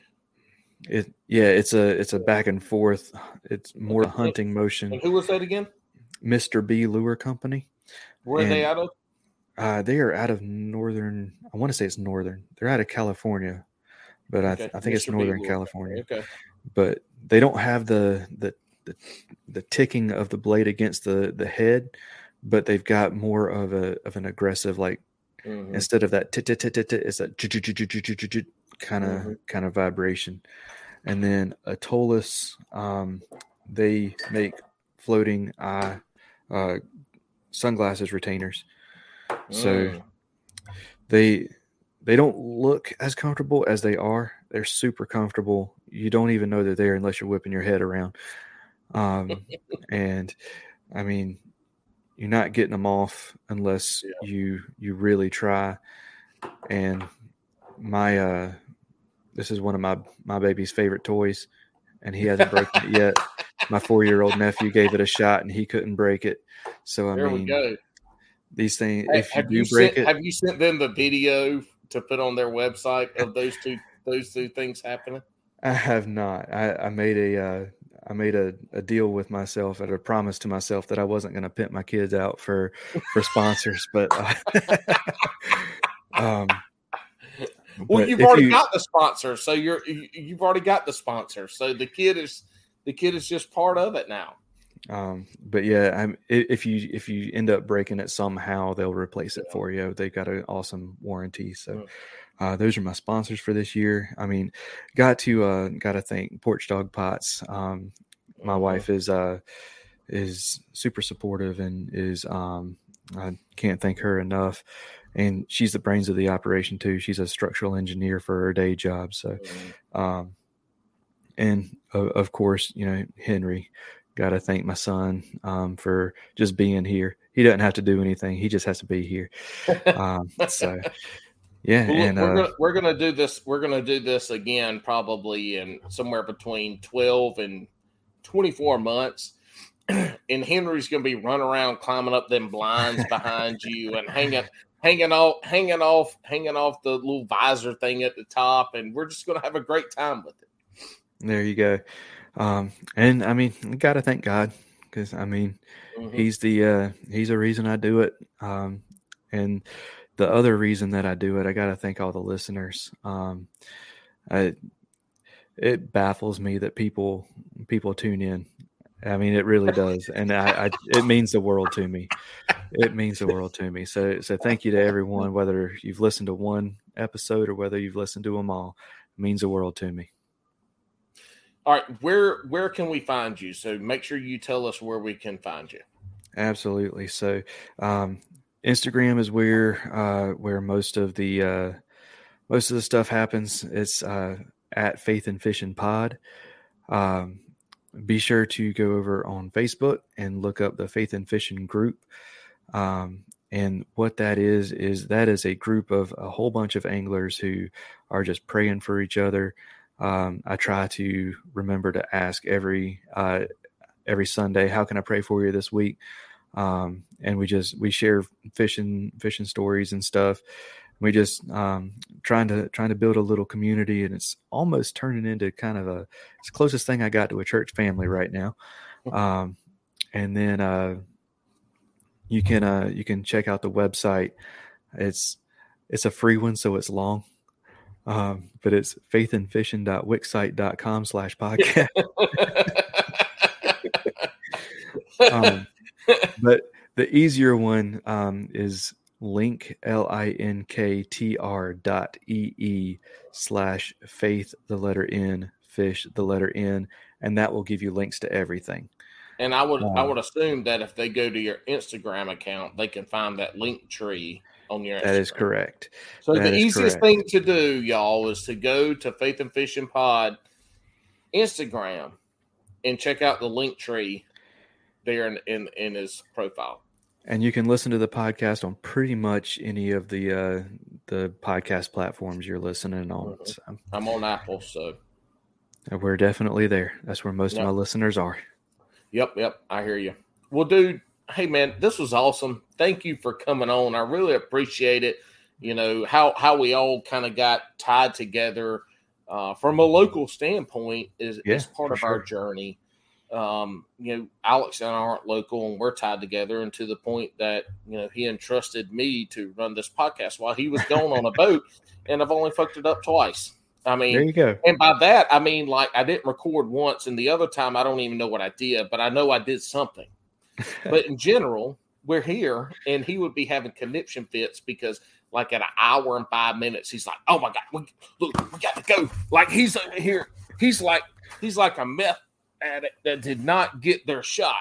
it yeah it's a it's a back and forth it's more a hunting motion And who was that again? mr b lure company Where are they out of? Uh, they are out of northern i want to say it's northern they're out of california but I, Okay, I think it's Mr. B northern Lure california Okay. but they don't have the the the, the ticking of the blade against the the head but they've got more of a of an aggressive like Mhm. instead of that tit tit tit tit tit, it's that kind of kind of vibration and then atolus um they make floating eye uh sunglasses retainers so Mm. they they don't look as comfortable as they are they're super comfortable you don't even know they're there unless you're whipping your head around um and i mean you're not getting them off unless Yeah. you you really try and my uh this is one of my my baby's favorite toys and he hasn't broken it yet my four year old nephew gave it a shot and he couldn't break it so i there mean we go. These things if you have do you break sent, it Have you sent them the video to put on their website of those two those two things happening? I have not. I, I made a uh, I made a, a deal with myself and a promise to myself that I wasn't going to pimp my kids out for for sponsors, but uh, um, Well, but you've already you- got the sponsor, so you're you've already got the sponsor. So the kid is the kid is just part of it now. Um, but yeah, I'm, if you if you end up breaking it somehow, they'll replace it Yeah. for you. They've got an awesome warranty. So uh, those are my sponsors for this year. I mean, got to uh, got to thank Porch Dog Pots. Um, my Mhm. wife is uh is super supportive and is um I can't thank her enough. And she's the brains of the operation too. She's a structural engineer for her day job. So um and of, of course, you know, Henry, got to thank my son um for just being here. He doesn't have to do anything. He just has to be here. Um so yeah, and we're, uh, gonna, we're gonna do this. We're gonna do this again, probably in somewhere between twelve and twenty-four months. and Henry's gonna be running around, climbing up them blinds behind you, and hanging, hanging off, hanging off, hanging off the little visor thing at the top, and we're just gonna have a great time with it. there you go. Um and I mean, I got to thank God cuz I mean, Mhm. he's the uh he's a reason I do it. Um and the other reason that I do it I got to thank all the listeners. Um I it baffles me that people people tune in. I mean it really does. And I, I it means the world to me. It means the world to me. So so thank you to everyone whether you've listened to one episode or whether you've listened to them all. It means the world to me All right, where where can we find you? So make sure you tell us where we can find you. Absolutely. So, um, Instagram is where uh, where most of the uh, most of the stuff happens. It's uh, at Faith and Fishing Pod. Um, be sure to go over on Facebook and look up the Faith and Fishing group. Um, and what that is is that is a group of a whole bunch of anglers who are just praying for each other. Um, I try to remember to ask every uh, every Sunday, how can I pray for you this week? Um, and we just we share fishing fishing stories and stuff. we just um, trying to trying to build a little community, and it's almost turning into kind of a it's closest thing I got to a church family right now. Um, and then uh, you can uh, you can check out the website. It's it's a free one, so it's long. Um, but it's faithandfishing.wixsite.com slash podcast. um, but the easier one um, is link L I N K T R dot E E slash faith the letter N fish the letter N and that will give you links to everything. And I would I Um, would assume that if they go to your Instagram account, they can find that Linktree on your. That is Instagram. correct. So That the easiest correct. thing to do, y'all, is to go to Faith and Fishing Pod Instagram and check out the Linktree there in in, in his profile. And you can listen to the podcast on pretty much any of the uh, the podcast platforms you're listening on. Mhm. So I'm on Apple, so uh, we're definitely there. That's where most Yep. of my listeners are. Yep, yep, I hear you. Well, dude, hey man, this was awesome. Thank you for coming on. I really appreciate it. You know how how we all kind of got tied together uh, from a local standpoint is, Yeah, is part of our journey. Um, you know, Alex and I aren't local, and we're tied together, and to the point that you know he entrusted me to run this podcast while he was gone on a boat, and I've only fucked it up twice. I mean, There you go. and by that, I mean like I didn't record once, and the other time I don't even know what I did, but I know I did something. But in general, we're here, and he would be having conniption fits because, like, at an hour and five minutes, he's like, "Oh my god, we, look, we got to go!" Like he's uh, here, he's like he's like a meth addict that did not get their shot.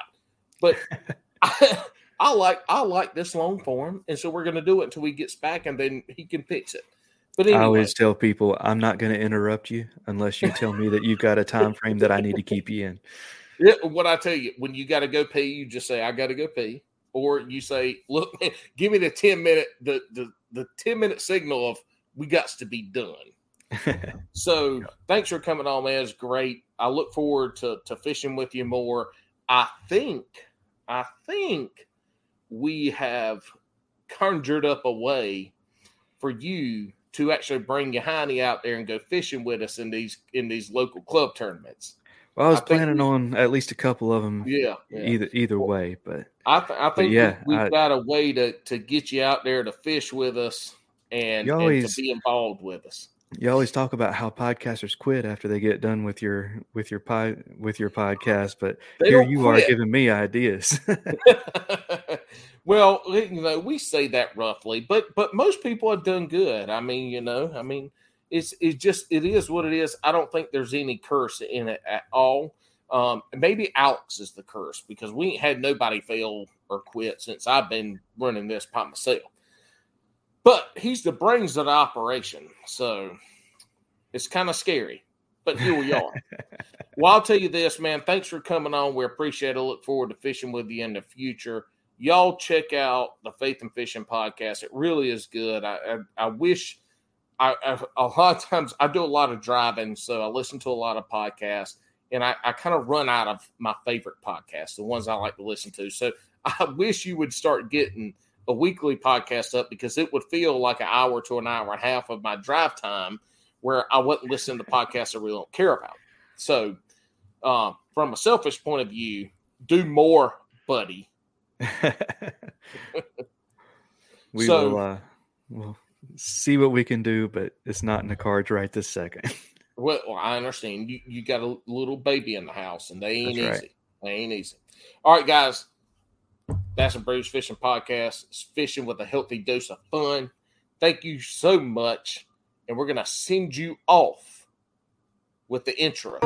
But I, I like I like this long form, and so we're going to do it until he gets back, and then he can fix it. But anyway, I always tell people I'm not going to interrupt you unless you tell me that you've got a time frame that I need to keep you in. Yeah, what I tell you, when you got to go pee, you just say, "I got to go pee," or you say, "Look, man, give me the ten minute the the the ten minute signal of we got to be done." So thanks for coming on, man. It's great. I look forward to to fishing with you more. I think, I think we have conjured up a way for you to actually bring your hiney out there and go fishing with us in these in these local club tournaments. Well, I was I planning we- on at least a couple of them Yeah, yeah. either either way, but I, th- I think yeah, we, have got a way to, to get you out there to fish with us and, You and always- to be involved with us. you always talk about how podcasters quit after they get done with your with your pod with your podcast, but They here you are giving me ideas. well, you know, we say that roughly, but but most people have done good. I mean, you know, I mean, it's it's just it is what it is. I don't think there's any curse in it at all. Um, maybe Alex is the curse because we ain't had nobody fail or quit since I've been running this by myself. But he's the brains of the operation, so it's kind of scary. But here we are. Well, I'll tell you this, man. Thanks for coming on. We appreciate it. Look forward to fishing with you in the future. Y'all check out the Faith and Fishing podcast. It really is good. I I, I wish I, I a lot of times I do a lot of driving, so I listen to a lot of podcasts, and I, I kind of run out of my favorite podcasts, the ones I like to listen to. So I wish you would start getting a weekly podcast up because it would feel like an hour to an hour and a half of my drive time where I wasn't listening to podcasts I really don't care about. So, uh, from a selfish point of view, do more, buddy. we So- will uh, we'll see what we can do, but it's not in the cards right this second. Well, I understand you, you got a little baby in the house and they ain't That's easy. right. They ain't easy. All right, guys. That's a Bruce Fishing Podcast. It's fishing with a healthy dose of fun. Thank you so much. And we're going to send you off with the intro.